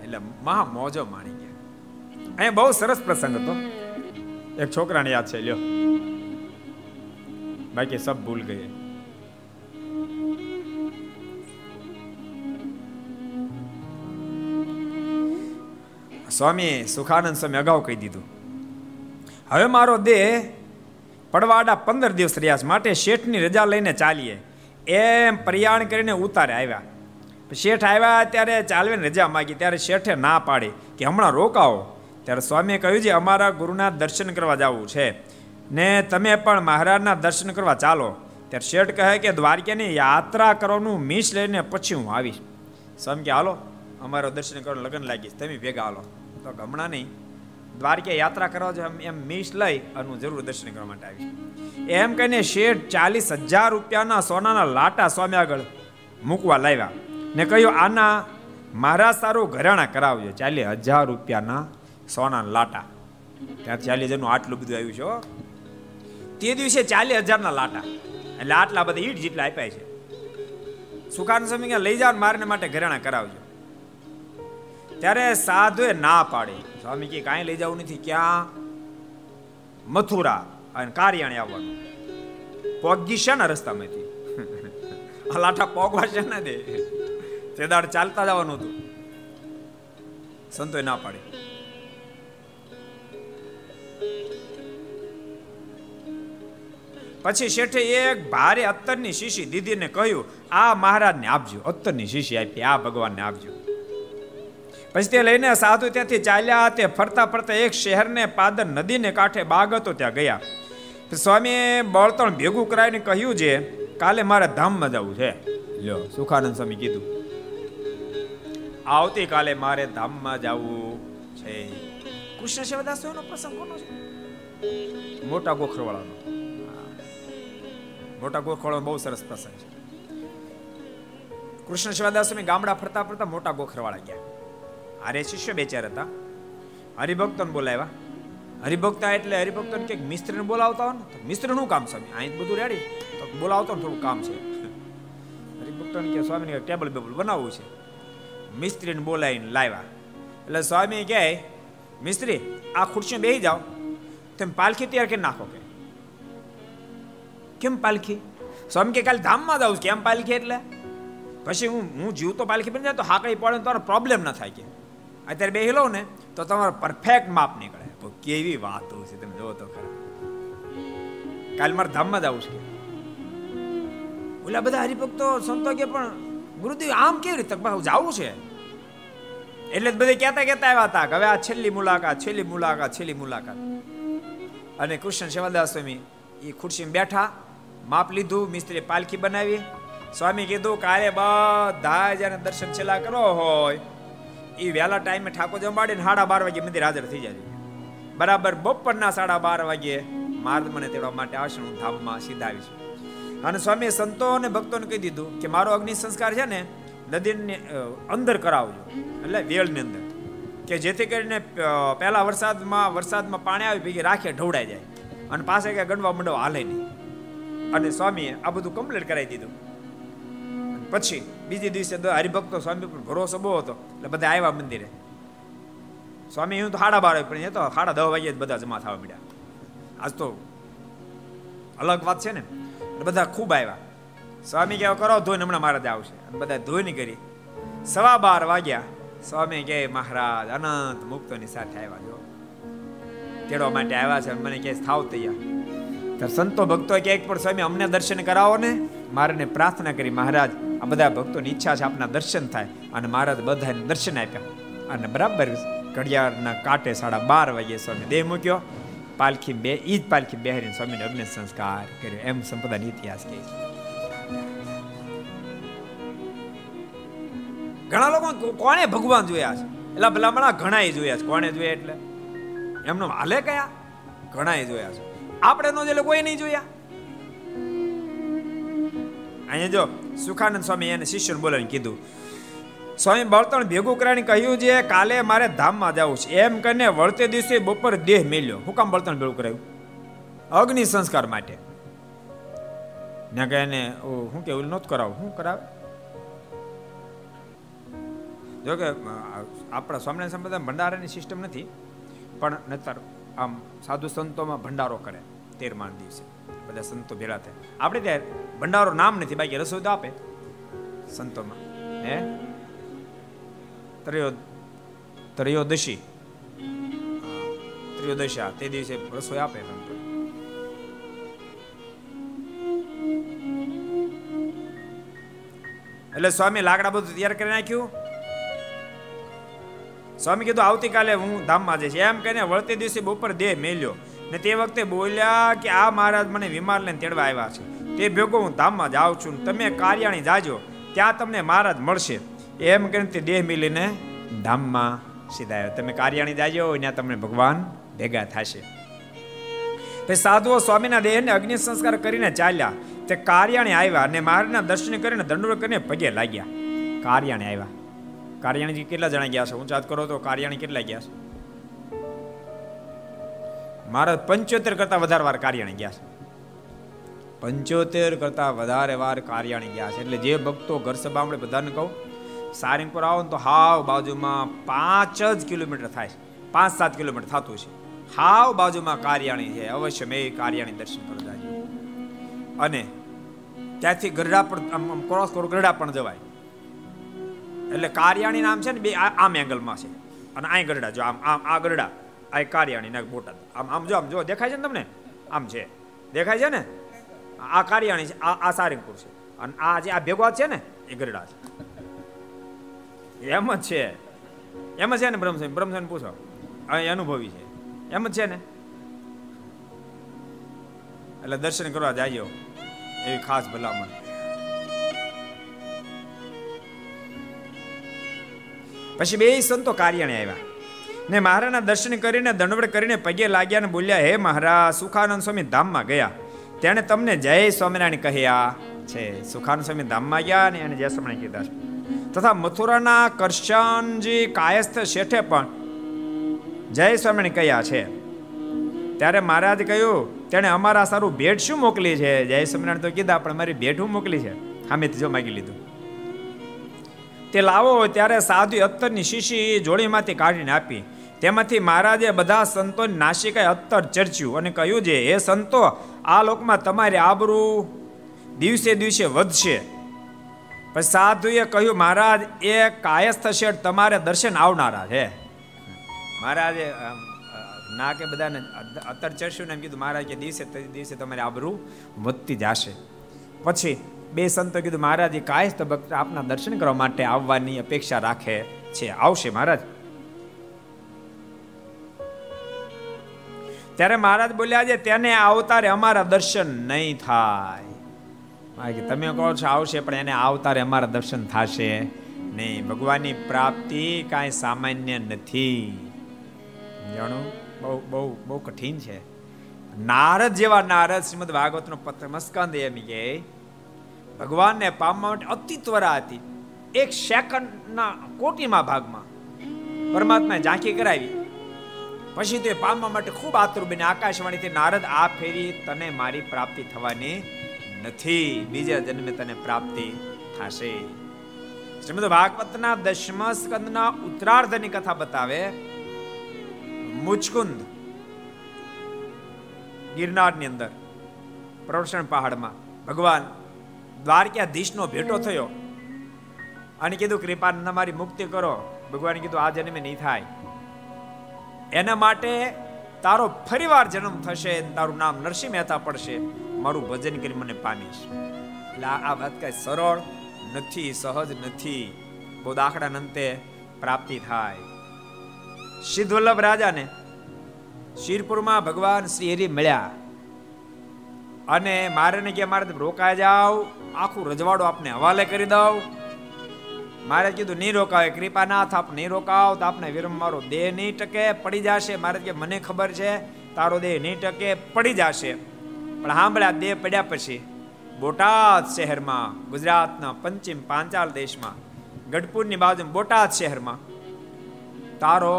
એટલે મહા મોજો માણી ગયા. અહીંયા બહુ સરસ પ્રસંગ હતો. એક છોકરાને યાદ છે, લ્યો. બાકી સબ ભૂલ ગયે. સ્વામી સુખાનંદ સ્વામી અગાઉ કહી દીધું, હવે મારો દેહ પડવાડા પંદર દિવસ રહ્યા માટે શેઠની રજા લઈને ચાલીએ. એમ પ્રયાણ કરીને ઉતારે આવ્યા. શેઠ આવ્યા ત્યારે ચાલવીને રજા માગી. ત્યારે શેઠે ના પાડી કે હમણાં રોકાવો ત્યારે સ્વામીએ કહ્યું છે, અમારા ગુરુના દર્શન કરવા જવું છે. ને તમે પણ મહારાજના દર્શન કરવા ચાલો. ત્યારે શેઠ કહે કે દ્વારકાની યાત્રા કરવાનું મિસ લઈને પછી હું આવીશ. સ્વામી કે, હાલો, અમારો દર્શન કરો, લગ્ન લાગીશ તમે ભેગા હાલો. તો હમણાં નહીં. દ્વારકે યાત્રા કરવા જો એમ મીસ લઈ અને જરૂર દર્શન કરવા માટે આવીશ. એમ કહીને શેઠ ચાલીસ હજાર રૂપિયાના સોનાના લાટા સ્વામી આગળ મૂકવા લાવ્યા ને કહ્યું, આના મારા સારું ઘરેણા કરાવજો, ચાલીસ હજાર રૂપિયાના સોનાના લાટા. ત્યાં ચાલીસ હજારનું આટલું બધું આવ્યું છે તે દિવસે ચાલીસ હજારના લાટા. એટલે આટલા બધા ઈટ જેટલા આપ્યા છે. સુકાન સ્વામી લઈ જાઓ મારને માટે ઘરેણા કરાવજો. ત્યારે સાધુએ ના પાડી. સ્વામી કે કાંઈ લઈ જવું નથી, ક્યાં? મથુરા અને કારિયાણી આવવાનું. પોગી છે ને રસ્તામાંથી આ લાઠા પોગવા છે ને દે. તે દાડ ચાલતા જવાનું હતું. સંતોએ ના પાડી. પછી શેઠે એક ભારે અત્તરની શીશી દીદીને કહ્યું, આ મહારાજને આપજો. અત્તરની શીશી આપી, આ ભગવાનને આપજો. પછી તે લઈને સાધુ ત્યાંથી ચાલ્યા, તે ફરતા ફરતા એક શહેરને પાદર નદીને કાંઠે બાગ હતો ત્યાં ગયા. સ્વામીએ બળતણ ભેગું કરાવીને કહ્યું છે, કાલે મારે ધામમાં જવું છે. લ્યો, સુખાનંદ સ્વામી કીધું. આવતીકાલે મારે ધામમાં જવું છે. કૃષ્ણ સેવાદાસ નો પ્રસંગ કોનો છે? મોટા ગોખરવાળાનો. મોટા ગોખરવાળાનો બહુ સરસ પ્રસંગ છે. કૃષ્ણ સેવાદાસ ગામડા ફરતા ફરતા મોટા ગોખરવાળા ગયા. અરે શિષ્ય બે ચાર હતા. હરિભક્તોને બોલાવ્યા. હરિભક્તા એટલે હરિભક્તોને કે મિસ્ત્રીને બોલાવતા હોય ને મિસ્ત્રીનું કામ સ્વામી અહીં બધું રેડી. તો બોલાવતો ને થોડું કામ છે. હરિભક્તોને કે સ્વામીને ટેબલ બેબલ બનાવવું છે. મિસ્ત્રીને બોલાવીને લાવ્યા. એટલે સ્વામી કહે, મિસ્ત્રી, આ ખુરશીમાં બેસી જાઓ. તેમ પાલખી તૈયાર કરી નાખો કે. કેમ પાલખી? સ્વામી કે કાલે ધામમાં જાઉં કેમ પાલખી એટલે? પછી હું હું જીવ પાલખી બની જાય તો હાકડી પડે તો પ્રોબ્લેમ ન થાય કે. અત્યારે બેહી લો ને, તો તમારો પરફેક્ટ માપ નીકળે. તો કેવી વાતો છે, તમે જોવો તો ખરા. કાલે મારે ધામમાં આવું છે. ઓલા બધા હરિભક્તો, સંતો કે પણ, ગુરુદેવ, આમ કેવી રીતે? જવું છે. એટલે જ બધે કહેતા કહેતા આવ્યા હતા હવે આ છેલ્લી મુલાકાત છેલ્લી મુલાકાત છેલ્લી મુલાકાત. અને કૃષ્ણ સેવાદાસ સ્વામી એ ખુરશીમાં બેઠા, માપ લીધું મિસ્ત્રી પાલખી બનાવી. સ્વામી કીધું, કાલે બધા જેને દર્શન છેલ્લા કરો હોય. એ વહેલા ટાઈમે ઠાકોર જમાડીને સાડા બાર વાગે મંદિર હાજર થઈ જાય બરાબર બપોરના સાડા બાર વાગે માર્ગ મને તેડવા માટે આવશે હું ધામમાં સીધા આવીશ અને સ્વામીએ સંતો અને ભક્તોને કહી દીધું કે મારો અગ્નિ સંસ્કાર છે ને, નદીની અંદર કરાવજો. એટલે વેળની અંદર. કે જેથી કરીને પહેલા વરસાદમાં વરસાદમાં પાણી આવી ભેગી રાખે, ઢવડાઈ જાય. અને પાસે કે ગણવા મંડવા હાલે નહીં. અને સ્વામીએ આ બધું કમ્પ્લીટ કરાવી દીધું. પછી બીજે દિવસે હરિભક્તો સ્વામી પર ભરોસો બહુ હતો. એટલે બધા આવ્યા મંદિરે. સ્વામી હું તો સાડા બાર પણ એ તો સાડા દસ વાગ્યા બધા જમા થવા મળ્યા આજ તો અલગ વાત છે ને. બધા ખૂબ આવ્યા. સ્વામી કહેવા કરો, ધોઈને હમણાં મારા જ આવશે. અને બધા ધોઈને કરી. સવા બાર વાગ્યા, સ્વામી કહે મહારાજ, અનંત મુક્તોની સાથે આવ્યા જો તેડવા માટે આવ્યા છે. મને કહે, થાવ તૈયાર. સંતો ભક્તો કે, એક પણ સ્વામી અમને દર્શન કરાવો ને. મારે પ્રાર્થના કરી, મહારાજ, આ બધા ભક્તોની ઈચ્છા છે આપના દર્શન થાય. અને મહારાજ બધાને દર્શન આપ્યા. અને બરાબર ઘડિયાળના કાંટે સાડા બાર વાગે સ્વામી દેહ મૂક્યો. પાલખી બે, ઈ જ પાલખી બેહરીને સ્વામીને અગ્નિ સંસ્કાર કર્યો. એમ સંપ્રદાયનો ઇતિહાસ કહે છે. ઘણા લોકો કોણે ભગવાન જોયા છે? એટલે ભલામણા ઘણા જોયા છે. કોણે જોયા એટલે? એમનો હાલે કયા? ઘણા જોયા છે. આપણે નો જે કોઈ નહીં જોયા. અહીંયા જો સુખાનંદ સ્વામી એને શિષ્યને બોલાવીને કીધું, સ્વામી, બળતણ ભેગું કરાવીને કહ્યું છે, કાલે મારે ધામમાં જવું છે. એમ કરીને વળતે દિવસે બપોર દેહ મેલ્યો. હું કામ બળતણ ભેગું કરાયું અગ્નિ સંસ્કાર માટે. ને કે એને હું કે, ઓલું નહોતું કરાવું. શું કરાવે? જો કે આપણા સ્વામિનારાયણ સંપ્રદાય ભંડારાની સિસ્ટમ નથી, પણ નતર આમ સાધુ સંતોમાં ભંડારો કરે તેરમા દિવસે. બધા સંતો ભેળા થાય. આપણે ત્યાં ભંડારો નામ નથી, બાકી રસોઈ તો આપે. સંતોમાં. હે? ત્રયો, ત્રયોદશી. ત્રયોદશા તે દિવસે રસોઈ આપે સંતો એટલે સ્વામી લાકડા બધું તૈયાર કરી નાખ્યું. સ્વામી કીધું, આવતીકાલે હું ધામમાં જઈશ. એમ કહીને વળતી દિવસે બપોર દેહ મેલ્યો. ને તે વખતે બોલ્યા કે આ મહારાજ મને વિમાન લઈને તેડવા આવ્યા છે. તે ભેગો હું ધામમાં જાઉં છું તમે કાર્યાણી જાજો, ત્યાં તમને મહારાજ મળશે. એમ કરીને તે દેહ મિલીને ધામમાં સીધા આવ્યો તમે કાર્યાણી જાજો ત્યાં તમને ભગવાન ભેગા થશે. પછી સાધુઓ સ્વામીના દેહને અગ્નિ સંસ્કાર કરીને ચાલ્યા. તે કાર્યાણી આવ્યા અને મહારાજના દર્શન કરીને દંડોળ કરીને પગે લાગ્યા. કાર્યાણી આવ્યા. કાર્યાણીજી કેટલા જણા ગયા છે? ઊંચાત કરો તો કાર્યાણી કેટલા ગયા છે? મહારાજ પંચોતેર કરતા વધારે વાર કાર્યાણી ગયા છે. પંચોતેર કરતા વધારે વાર કાર્યાણી ગયા છે. એટલે જે ભક્તો ઘર સભા આપણે બધાને કહું, સારંગપુર આવો ને તો હાવ બાજુમાં પાંચ જ કિલોમીટર થાય છે. પાંચ સાત કિલોમીટર થતું છે. હાવ બાજુમાં કાર્યાણી છે. અવશ્ય મેં કાર્યાણી દર્શન કરવા જાય અને ત્યાંથી ગરડા પણ ક્રોસ કરો, ગરડા પણ જવાય. એટલે કાર્યાણી નામ છે ને બે આમ એંગલમાં છે. અને આ ગરડા, જો આમ આમ આ ગરડા. આ કારિયાણી નાખ બોટાદ આમ આમ જો આમ જો, દેખાય છે ને તમને? આમ છે. દેખાય છે ને? આ કાર્યાણી છે, આ આ સારંગપુર છે. અને આ જે આ ભેગો છે ને, એ ગરડા છે. એમ જ છે. એમ જ છે ને બ્રહ્મસેન? બ્રહ્મસેન પૂછો. અહીં અનુભવી છે. એમ જ છે ને? એટલે દર્શન કરવા જાજો. એવી ખાસ ભલામણ. પછી બે સંતો કાર્યણે આવ્યા. ને મહારાજના દર્શન કરીને દંડવડ કરીને પગે લાગ્યા ને બોલ્યા, હે મહારાજ, સુખાનંદ સ્વામી ધામમાં ગયા. તેણે તમને જય સ્વામિનારાયણ કહ્યા છે. સુખાનંદ સ્વામી ધામમાં ગયા ને એને જય સ્વામિનારાયણ કીધા છે. તથા મથુરાના કરશનજી કાયસ્થ શેઠે પણ જય સ્વામિનારાયણ કહ્યા છે. ત્યારે મહારાજ કહ્યું, તેણે અમારા સારું ભેટ શું મોકલી છે? જય સ્વામિનારાયણ તો કીધા, પણ મારી ભેટ શું મોકલી છે? સામેથી જો માગી લીધું. તે લાવો ત્યારે સાધુ અત્તરની શીશી જોડીમાંથી કાઢીને આપી. તેમાંથી મહારાજે બધા સંતો નાસિકાએ અત્તર ચર્ચ્યું અને કહ્યું છે, હે સંતો, આ લોકમાં તમારી આબરૂ દિવસે દિવસે વધશે. પછી સાધુએ કહ્યું, મહારાજ, એ કાયસ્થ શેઠ તમારે દર્શન આવનારા છે. મહારાજે ના કે બધાને અત્તર ચર્ચ્યું એમ કીધું, મહારાજ, કે દિવસે દિવસે તમારી આબરૂ વધતી જશે. પછી બે સંતો કીધું, મહારાજ, એ કાયસ્થ ભક્ત આપના દર્શન કરવા માટે આવવાની અપેક્ષા રાખે છે. આવશે, મહારાજ. ત્યારે મહારાજ બોલ્યા છે તેને આવતારે અમારા દર્શન નહીં થાય. કે તમે કહો છો, આવશે, પણ એને આવતારે અમારા દર્શન થશે નહીં. ભગવાનની પ્રાપ્તિ કાંઈ સામાન્ય નથી. જાણો, બહુ બહુ બહુ કઠિન છે. નારદ જેવા નારદ શ્રીમદ ભાગવતનો પત્ર મસ્કંદ એમ કે, ભગવાનને પામવા માટે અતિ ત્વરા હતી. એક સેકન્ડના કોટીમાં ભાગમાં પરમાત્માએ ઝાંખી કરાવી. પછી તે પામવા માટે ખૂબ આતુર બને આકાશવાણીથી નારદ, આ ફેરી તને મારી પ્રાપ્તિ થવાની નથી. બીજા જન્મે તને પ્રાપ્તિ થશે. શ્રીમદ ભાગવતના દશમ સ્કંદના ઉત્તરાર્ધની કથા બતાવે મુચકુંદ ગિરનારની અંદર પ્રવર્ષણ પહાડમાં, ભગવાન દ્વારકાધીશનો ભેટો થયો. અને કીધું, કૃપા મારી મુક્તિ કરો. ભગવાને કીધું, આ જન્મે નહીં થાય. એના માટે તારો ફરીવાર જન્મ થશે તારું નામ નરસિંહ મહેતા પડશે. મારું ભજન કરી મને પામીશ. એટલે આ વાત કઈ સરળ નથી, સહજ નથી. બહુ દાખલા અંતે પ્રાપ્તિ થાય. સિદ્ધવલ્લભ રાજાને શિરપુરમાં ભગવાન શ્રી હરિ મળ્યા. અને મારે કે, મારે રોકાઈ જાવ, આખું રજવાડું આપને હવાલે કરી દઉં. મારે કીધું, નહીં રોકાવે કૃપાનાથ આપ નહીં રોકાવ, તો આપને વિરમ મારો દેહ નહીં ટકે, પડી જશે. મારે કે મને ખબર છે, તારો દેહ નહીં ટકે, પડી જશે. પણ સાંભળ્યા દેહ પડ્યા પછી બોટાદ શહેરમાં, ગુજરાતના પંચિમ પાંચાલ દેશમાં, ગઢપુરની બાજુ બોટાદ શહેરમાં, તારો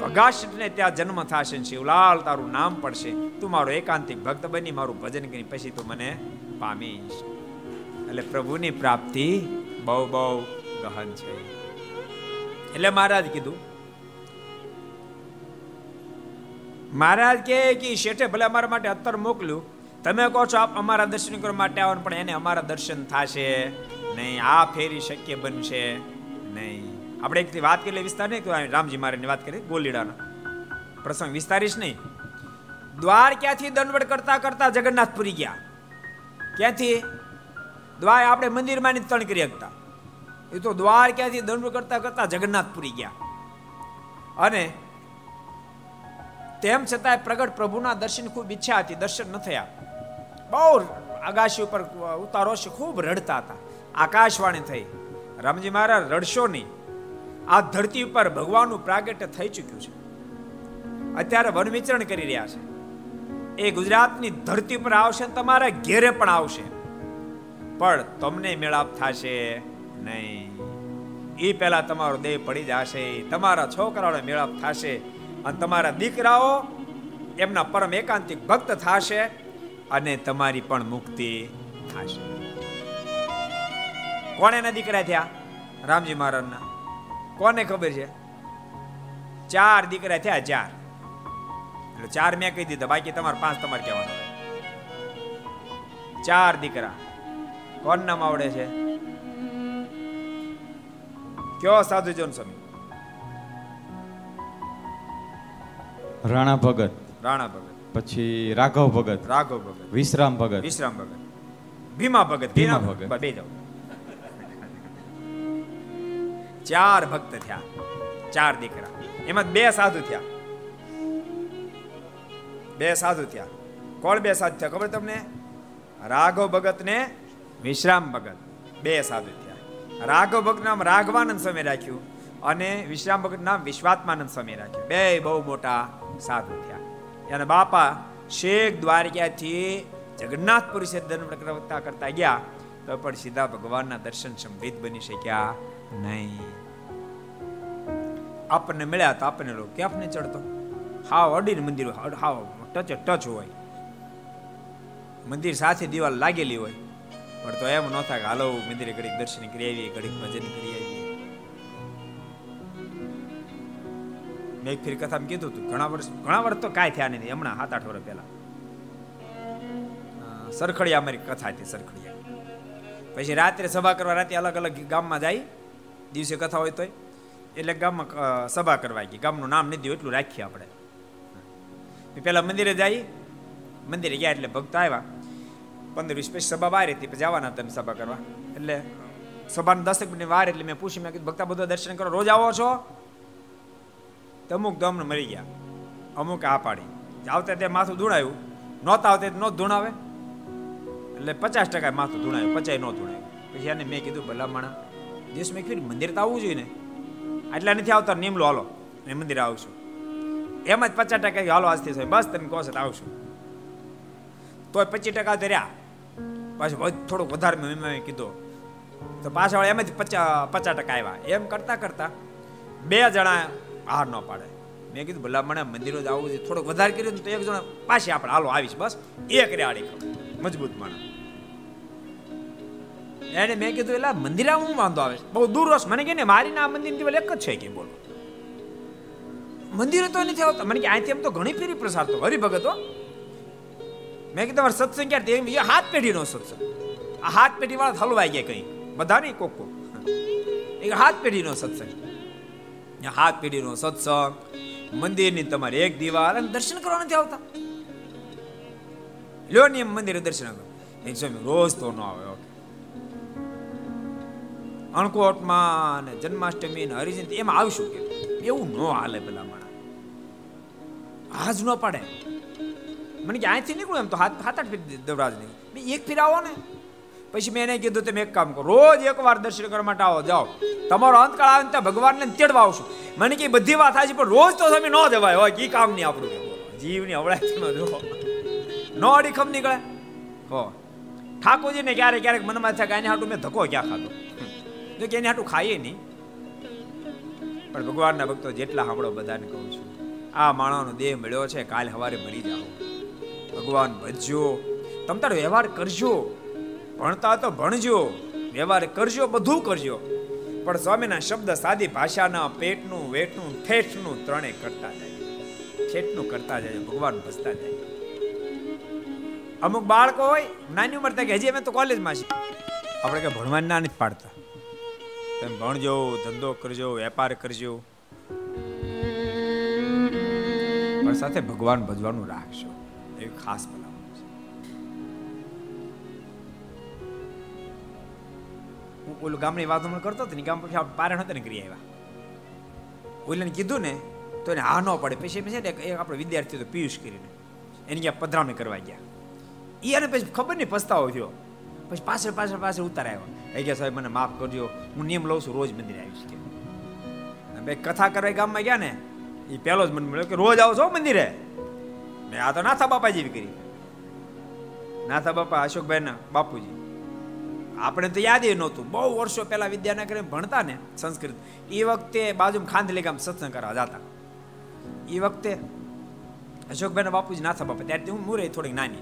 ભગાશને ત્યાં જન્મ થશે શિવલાલ તારું નામ પડશે. તું મારો એકાંતિક ભક્ત બની, મારું ભજન કરી પછી તું મને પામીશ. એટલે પ્રભુની પ્રાપ્તિ બહુ બહુ ગહન છે. એટલે મહારાજ કીધું, મહારાજ કે શેઠે ભલે અમારા માટે અત્તર મોકલ્યું, તમે કહો છો આપ અમારા દર્શન કરવા માટે આવો પણ એને અમારા દર્શન થશે નહીં, આ ફેરી શક્ય બનશે નહીં. આપણે એક વાત કરી વિસ્તાર નહીં રામજી મહારાજની વાત કરી ગોલીડાનો પ્રસંગ વિસ્તારીશ નહીં. દ્વાર ક્યાંથી દંડવડ કરતા કરતા જગન્નાથપુરી ગયા? ક્યાંથી? દ્વાર આપણે મંદિરમાં તણ કરી શકતા. એ તો દ્વાર ક્યાંથી દંડ કરતા કરતા જગન્નાથપુરી ગયા. અને તેમ છતાંય પ્રગટ પ્રભુના દર્શન ખૂબ ઈચ્છા હતી, દર્શન ન થયા. બહુ આગાશી ઉપર ઉતારો છે, ખૂબ રડતા હતા. આકાશવાણી થઈ. રામજી મહારાજ, રડશો નહીં. આ ધરતી ઉપર ભગવાનનું પ્રાગટ્ય થઈ ચૂક્યું છે. અત્યારે વન વિચરણ કરી રહ્યા છે. એ ગુજરાતની ધરતી પર આવશે તમારા ઘેરે પણ આવશે. પણ તમને મેળાપ થશે. નહીં. એ પહેલા તમારો દેહ પડી જશે, તમારા છોકરાઓને મેળાપ થશે અને તમારા દીકરાઓ એમના પરમ એકાંતિક ભક્ત થશે અને તમારી પણ મુક્તિ થશે. કોણ એના દીકરા થયા? રામજી મહારાજના. કોને ખબર છે? ચાર દીકરા થયા, ચાર. એટલે ચાર મેં કહી દીધા, બાકી તમારે પાંચ તમારે કહેવાના ચાર દીકરા. કોણ નામ આવડે છે? કયો સાધુ જોન સ્વામી? રાણા ભગત. રાણા ભગત. પછી રાઘવ ભગત. રાઘવ ભગત. વિશ્રામ ભગત. વિશ્રામ ભગત. ભીમા ભગત. ભીમા ભગત. બે જાઓ. ચાર ભક્ત થયા. ચાર દીકરા. એમાં બે સાધુ થયા. બે સાધુ થયા. કોણ બે સાધુ થયા ખબર તમને? રાઘવ ભગત ને વિશ્રામ ભગત. બે સાધુ રાઘવ ભક્ત નામ રાઘવાનંદ સ્વામી રાખ્યું અને વિશ્રામ ભક્ત નામ વિશ્વાત્માનંદ સ્વામી રાખ્યું. બે બહુ મોટા સાધુ થયા. અને બાપા શેખ દ્વારકાથી જગન્નાથપુરી છે ધર્મ કરતા કરતા ગયા, તો પણ સીધા ભગવાનના દર્શન સંભિત બની શક્યા નહીં. આપણને મળ્યા તો આપણને લોકો ક્યાં ને ચડતો? હાવ અડીને મંદિર હાવ ટચ ટચ હોય. મંદિર સાથે દિવાલ લાગેલી હોય. પણ તો એમ ન થાય હાલો મંદિરે ઘડીક દર્શન કરી આવીએ, ઘડીક ભજન કરી આવીએ. મેં એક ફેર કથામાં કીધું હતું, ઘણા વર્ષ ઘણા વર્ષ તો કાંઈ થયા નથી હમણાં સાત આઠ વર્ષ પહેલા. સરખડિયા અમારી કથા હતી, સરખડિયા. પછી રાત્રે સભા કરવા રાતે અલગ અલગ ગામમાં જાય, દિવસે કથા હોય તોય. એટલે ગામમાં સભા કરવા ગઈ, ગામનું નામ નથી એટલું રાખીએ આપણે. પેલા મંદિરે જઈએ મંદિરે ગયા એટલે ભક્ત આવ્યા. પંદર વીસ પછી સભા બહાર હતી, પછી જવાના તમે સભા કરવા. એટલે સભાને દસેક મિનિટ વાર એટલે મેં પૂછ્યું, મેં કીધું, ભક્તા, બધા દર્શન કરો, રોજ આવો છો? તો અમુક તો અમને મરી ગયા. અમુક આ પાડી. આવતા તે માથું ધૂણાયું. નહોતા આવતા ન ધૂણાવે. એટલે પચાસ ટકા માથું ધૂણાયું, પચાય ન ધૂણાયું. પછી એને મેં કીધું ભલામણા દિવસ મેં કીધું મંદિર તો આવવું જોઈએ ને. આટલા નથી આવતા નિમલો હાલો મેં મંદિર આવશું એમ જ પચાસ ટકા હાલો, આજથી બસ, તમે કહો છો આવશું તોય પચીસ ટકા તો રહ્યા. પાછું થોડુંક વધારે મેં કીધું. તો પાછા એમ જ પચાસ પચાસ ટકા આવ્યા. એમ કરતા કરતા બે જણા હાર ન પાડે. મેં કીધું, ભલા મને મંદિરો જ આવું છે. થોડુંક વધારે કર્યું તો એક જણા પાછી આપણે હાલો આવીશ બસ. એક રે આડી મજબૂત માણસ. એને મેં કીધું એટલે મંદિર હું વાંધો આવે બહુ દૂર રસ મને કે ને મારી ના મંદિર કેવલ એક જ છે. કે બોલો. મંદિરે તો નથી આવતા. મને કે, અહીંથી એમ તો ઘણી ફેરી પ્રસાર તો હરિભગત મેં કીધું, તમારે સત્સંગ ક્યારે એ હાથ પેઢીનો સત્સંગ. આ હાથ પેઢી વાળા હલવાઈ ગયા કઈ. બધા નહીં કોક એક હાથ પેઢીનો સત્સંગ. હાથ પેઢીનો સત્સંગ. મંદિરની તમારે એક દિવાલ અને દર્શન કરવા નથી આવતા. લ્યો નિયમ મંદિરે દર્શન રોજ તો ન આવે. અણકોટમાં ને જન્માષ્ટમી ને હરિજન એમાં આવશું કે? એવું ન હાલે પેલા માણા આજ ન પડે. મને કે અહીંથી નીકળું એમ તો હાથ હાથ આઠ ફેર દેવરાજ નહીં મેં એક ફેર આવો ને. પછી મેં એને કીધું, તમે એક કામ કરો. રોજ એકવાર દર્શન કરવા માટે આવો, જાઓ. તમારો અંતકાળ આવે ત્યાં ભગવાનને તેડવા આવશું. મને કે બધી વાત થાય છે, પણ રોજ તો તમે ન જવાય. હોય એ કામ નહીં આપણું? જીવની અવળાય જો નો અડીખમ નીકળે. હો. ઠાકોરજીને ક્યારેક ક્યારેક મનમાં થાય કે એને હાટું મેં ધક્કો ક્યાં ખાધો? જો કે એને હાટું ખાઈએ નહીં. પણ ભગવાનના ભક્તો જેટલા સાંભળો બધાને કહું છું, આ માણસનો દેહ મળ્યો છે, કાલ સવારે મરી જાઓ. ભગવાન ભજજો તમ તારો વ્યવહાર કરજો. ભણતા તો ભણજો. વ્યવહાર કરજો, બધું કરજો. પણ સ્વામીના શબ્દ સાદી ભાષાના પેટનું, વેટનું, ઠેઠનું ત્રણે કરતા જાય. ઠેઠનું કરતા જાય, ભગવાન ભજતા જાય. અમુક બાળકો હોય, નાની ઉંમર કે હજી અમે તો કોલેજમાં છીએ. આપણે કે ભણવાની ના નથી પાડતા. તમે ભણજો, ધંધો કરજો, વેપાર કરજો. પણ સાથે ભગવાન ભજવાનું રાખજો. એવી ખાસ બનાવવાનું છે. હું ઓલું ગામની વાતો કરતો હતો ને ગામ પછી પારણ હતા ને કરી આવ્યા. ઓલાને કીધું ને, તો એને હા ન પડે. પછી છે ને એક આપણો વિદ્યાર્થી હતો પિયુષ કરીને, એની ગયા પધરામણી કરવા ગયા. એ પછી ખબર નહીં પસ્તાવો થયો. પછી પાછળ પાછળ પાછળ ઉતાર આવ્યો. એ કે સાહેબ, મને માફ કરજો, હું નિયમ લઉં છું, રોજ મંદિરે આવીશ કે. બે કથા કરવા ગામમાં ગયા ને એ પહેલો જ મને મળ્યો કે રોજ આવો છો મંદિરે? મેં આ તો નાથા બાપા જેવી કરી. નાથા બાપા અશોકભાઈના બાપુજી. આપણે તો યાદ એ નહોતું. બહુ વર્ષો પહેલા વિદ્યાનગર ભણતા ને સંસ્કૃત. એ વખતે બાજુમાં ખાંદલી ગામ સત્સંગ કરવા જતા. એ વખતે અશોકભાઈના બાપુજી નાથા બાપા. ત્યારે હું મુરે થોડીક નાની.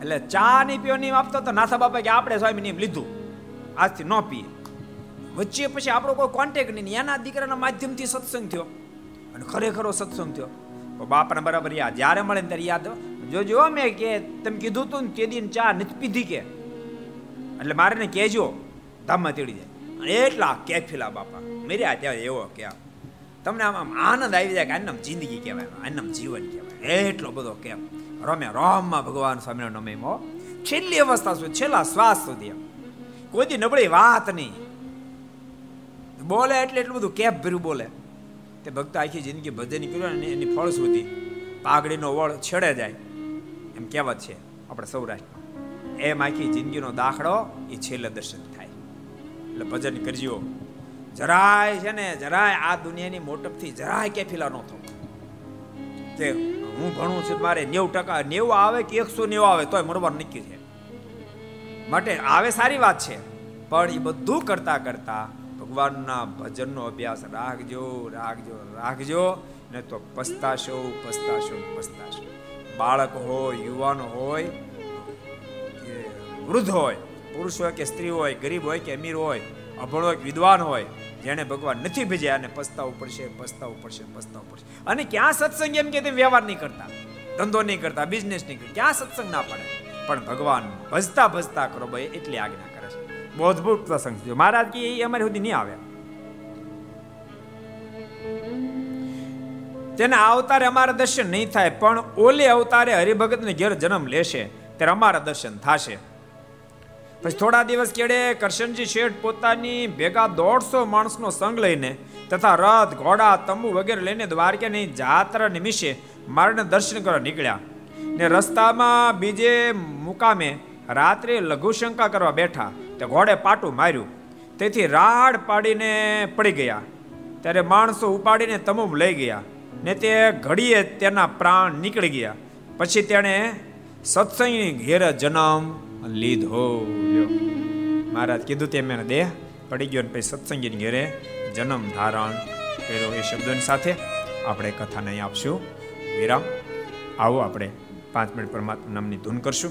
એટલે ચા નહીં પીવો નહીં આપતો તો નાથા બાપા કે આપણે સ્વામી નિયમ લીધું. આજથી ન પીએ. વચ્ચે પછી આપણો કોઈ કોન્ટેક્ટ નહીં. એના દીકરાના માધ્યમથી સત્સંગ થયો. અને ખરેખરો સત્સંગ થયો. બાપાને બરાબર યાદ. જ્યારે મળે ને ત્યારે યાદ જોજો મેં કે તમે કીધું તું ને તે દિન ચા નથી પીધી કે. એટલે મારે ને કહેજો, ધામમાં તેડી જાય. એટલા કેફીલા બાપા. મેર્યા ત્યાં એવો કે તમને આમ આનંદ આવી જાય કે આનમ જિંદગી કહેવાય આનું જીવન કહેવાય. એટલો બધો કેમ રમ્યા રોમમાં ભગવાન સ્વામીનો નમેમો છેલ્લી અવસ્થા સુધી, છેલ્લા શ્વાસ સુધી કોઈ દી નબળી વાત નહીં. બોલે એટલે એટલું બધું કેપ ભર્યું બોલે. તે ભક્ત આખી જિંદગી ભજન કર્યું ને એની ફળશ્રુતિ પાઘડીનો વળ છેડે જાય. એમ કહેવત છે આપણે સૌરાષ્ટ્રમાં. એમ આખી જિંદગીનો દાખલો એ છેલ્લે દર્શન થાય. એટલે ભજન કરજો. જરાય છે ને, જરાય આ દુનિયાની મોટપથી જરાય કે ફીલા ન થવું. કે હું ભણું છું, મારે નેવું ટકા, નેવું આવે કે એકસો નેવું આવે તોય મરવા નક્કી છે. માટે આવે સારી વાત છે. પણ એ બધું કરતા કરતા ભગવાનના ભજનનો અભ્યાસ રાખજો રાખજો રાખજો, ને તો પસ્તાશો પસ્તાશો પસ્તાશો. બાળક હોય, યુવાન હોય, કે વૃદ્ધ હોય, પુરુષ હોય કે સ્ત્રી હોય, ગરીબ હોય કે અમીર હોય, અભણ હોય વિદ્વાન હોય જેને ભગવાન નથી ભજ્યા અને પસ્તાવું પડશે પસ્તાવું પડશે પસ્તાવું પડશે. અને ક્યાં સત્સંગ એમ કે વ્યવહાર નહીં કરતા, ધંધો નહીં કરતા બિઝનેસ નહીં કરતા, ક્યાં સત્સંગ ના પડે? પણ ભગવાન ભજતા ભજતા કરો, ભાઈ, એટલી આજ્ઞા બહુ પ્રસંગ છે. મહારાજ કે એ અમારી સુધી નહીં આવે. તેના અવતારે અમારા દર્શન નહીં થાય, પણ ઓલે અવતારે હરિભગતને ઘેર જન્મ લેશે, ત્યારે અમારા દર્શન થશે. પછી થોડા દિવસ કેડે કરશનજી શેઠ પોતાની ભેગા દોઢસો માણસનો સંગ લઈને તથા રથ, ઘોડા, તંબુ વગેરે લઈને દ્વારકાની જાત્રા નિમિષે મારને દર્શન કરવા નીકળ્યા. ને રસ્તામાં બીજે મુકામે રાત્રે લઘુશંકા કરવા બેઠા. તે ઘોડે પાટું માર્યું. તેથી રાડ પાડીને પડી ગયા. ત્યારે માણસો ઉપાડીને તમુમ લઈ ગયા. ને તે ઘડીએ તેના પ્રાણ નીકળી ગયા. પછી તેણે સત્સંગની ઘેર જન્મ લીધો મહારાજ કીધું તેમ એને દેહ પડી ગયો ને પછી સત્સંગીની ઘેરે જન્મ ધારણ કર્યો. એ શબ્દોની સાથે આપણે કથાને અહીં આપશું. વિરામ. આવો આપણે પાંચ મિનિટ પરમાત્મા નામની ધૂન કરશું.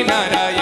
Narayana.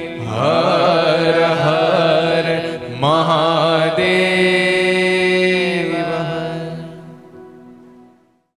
હર હર મહાદેવ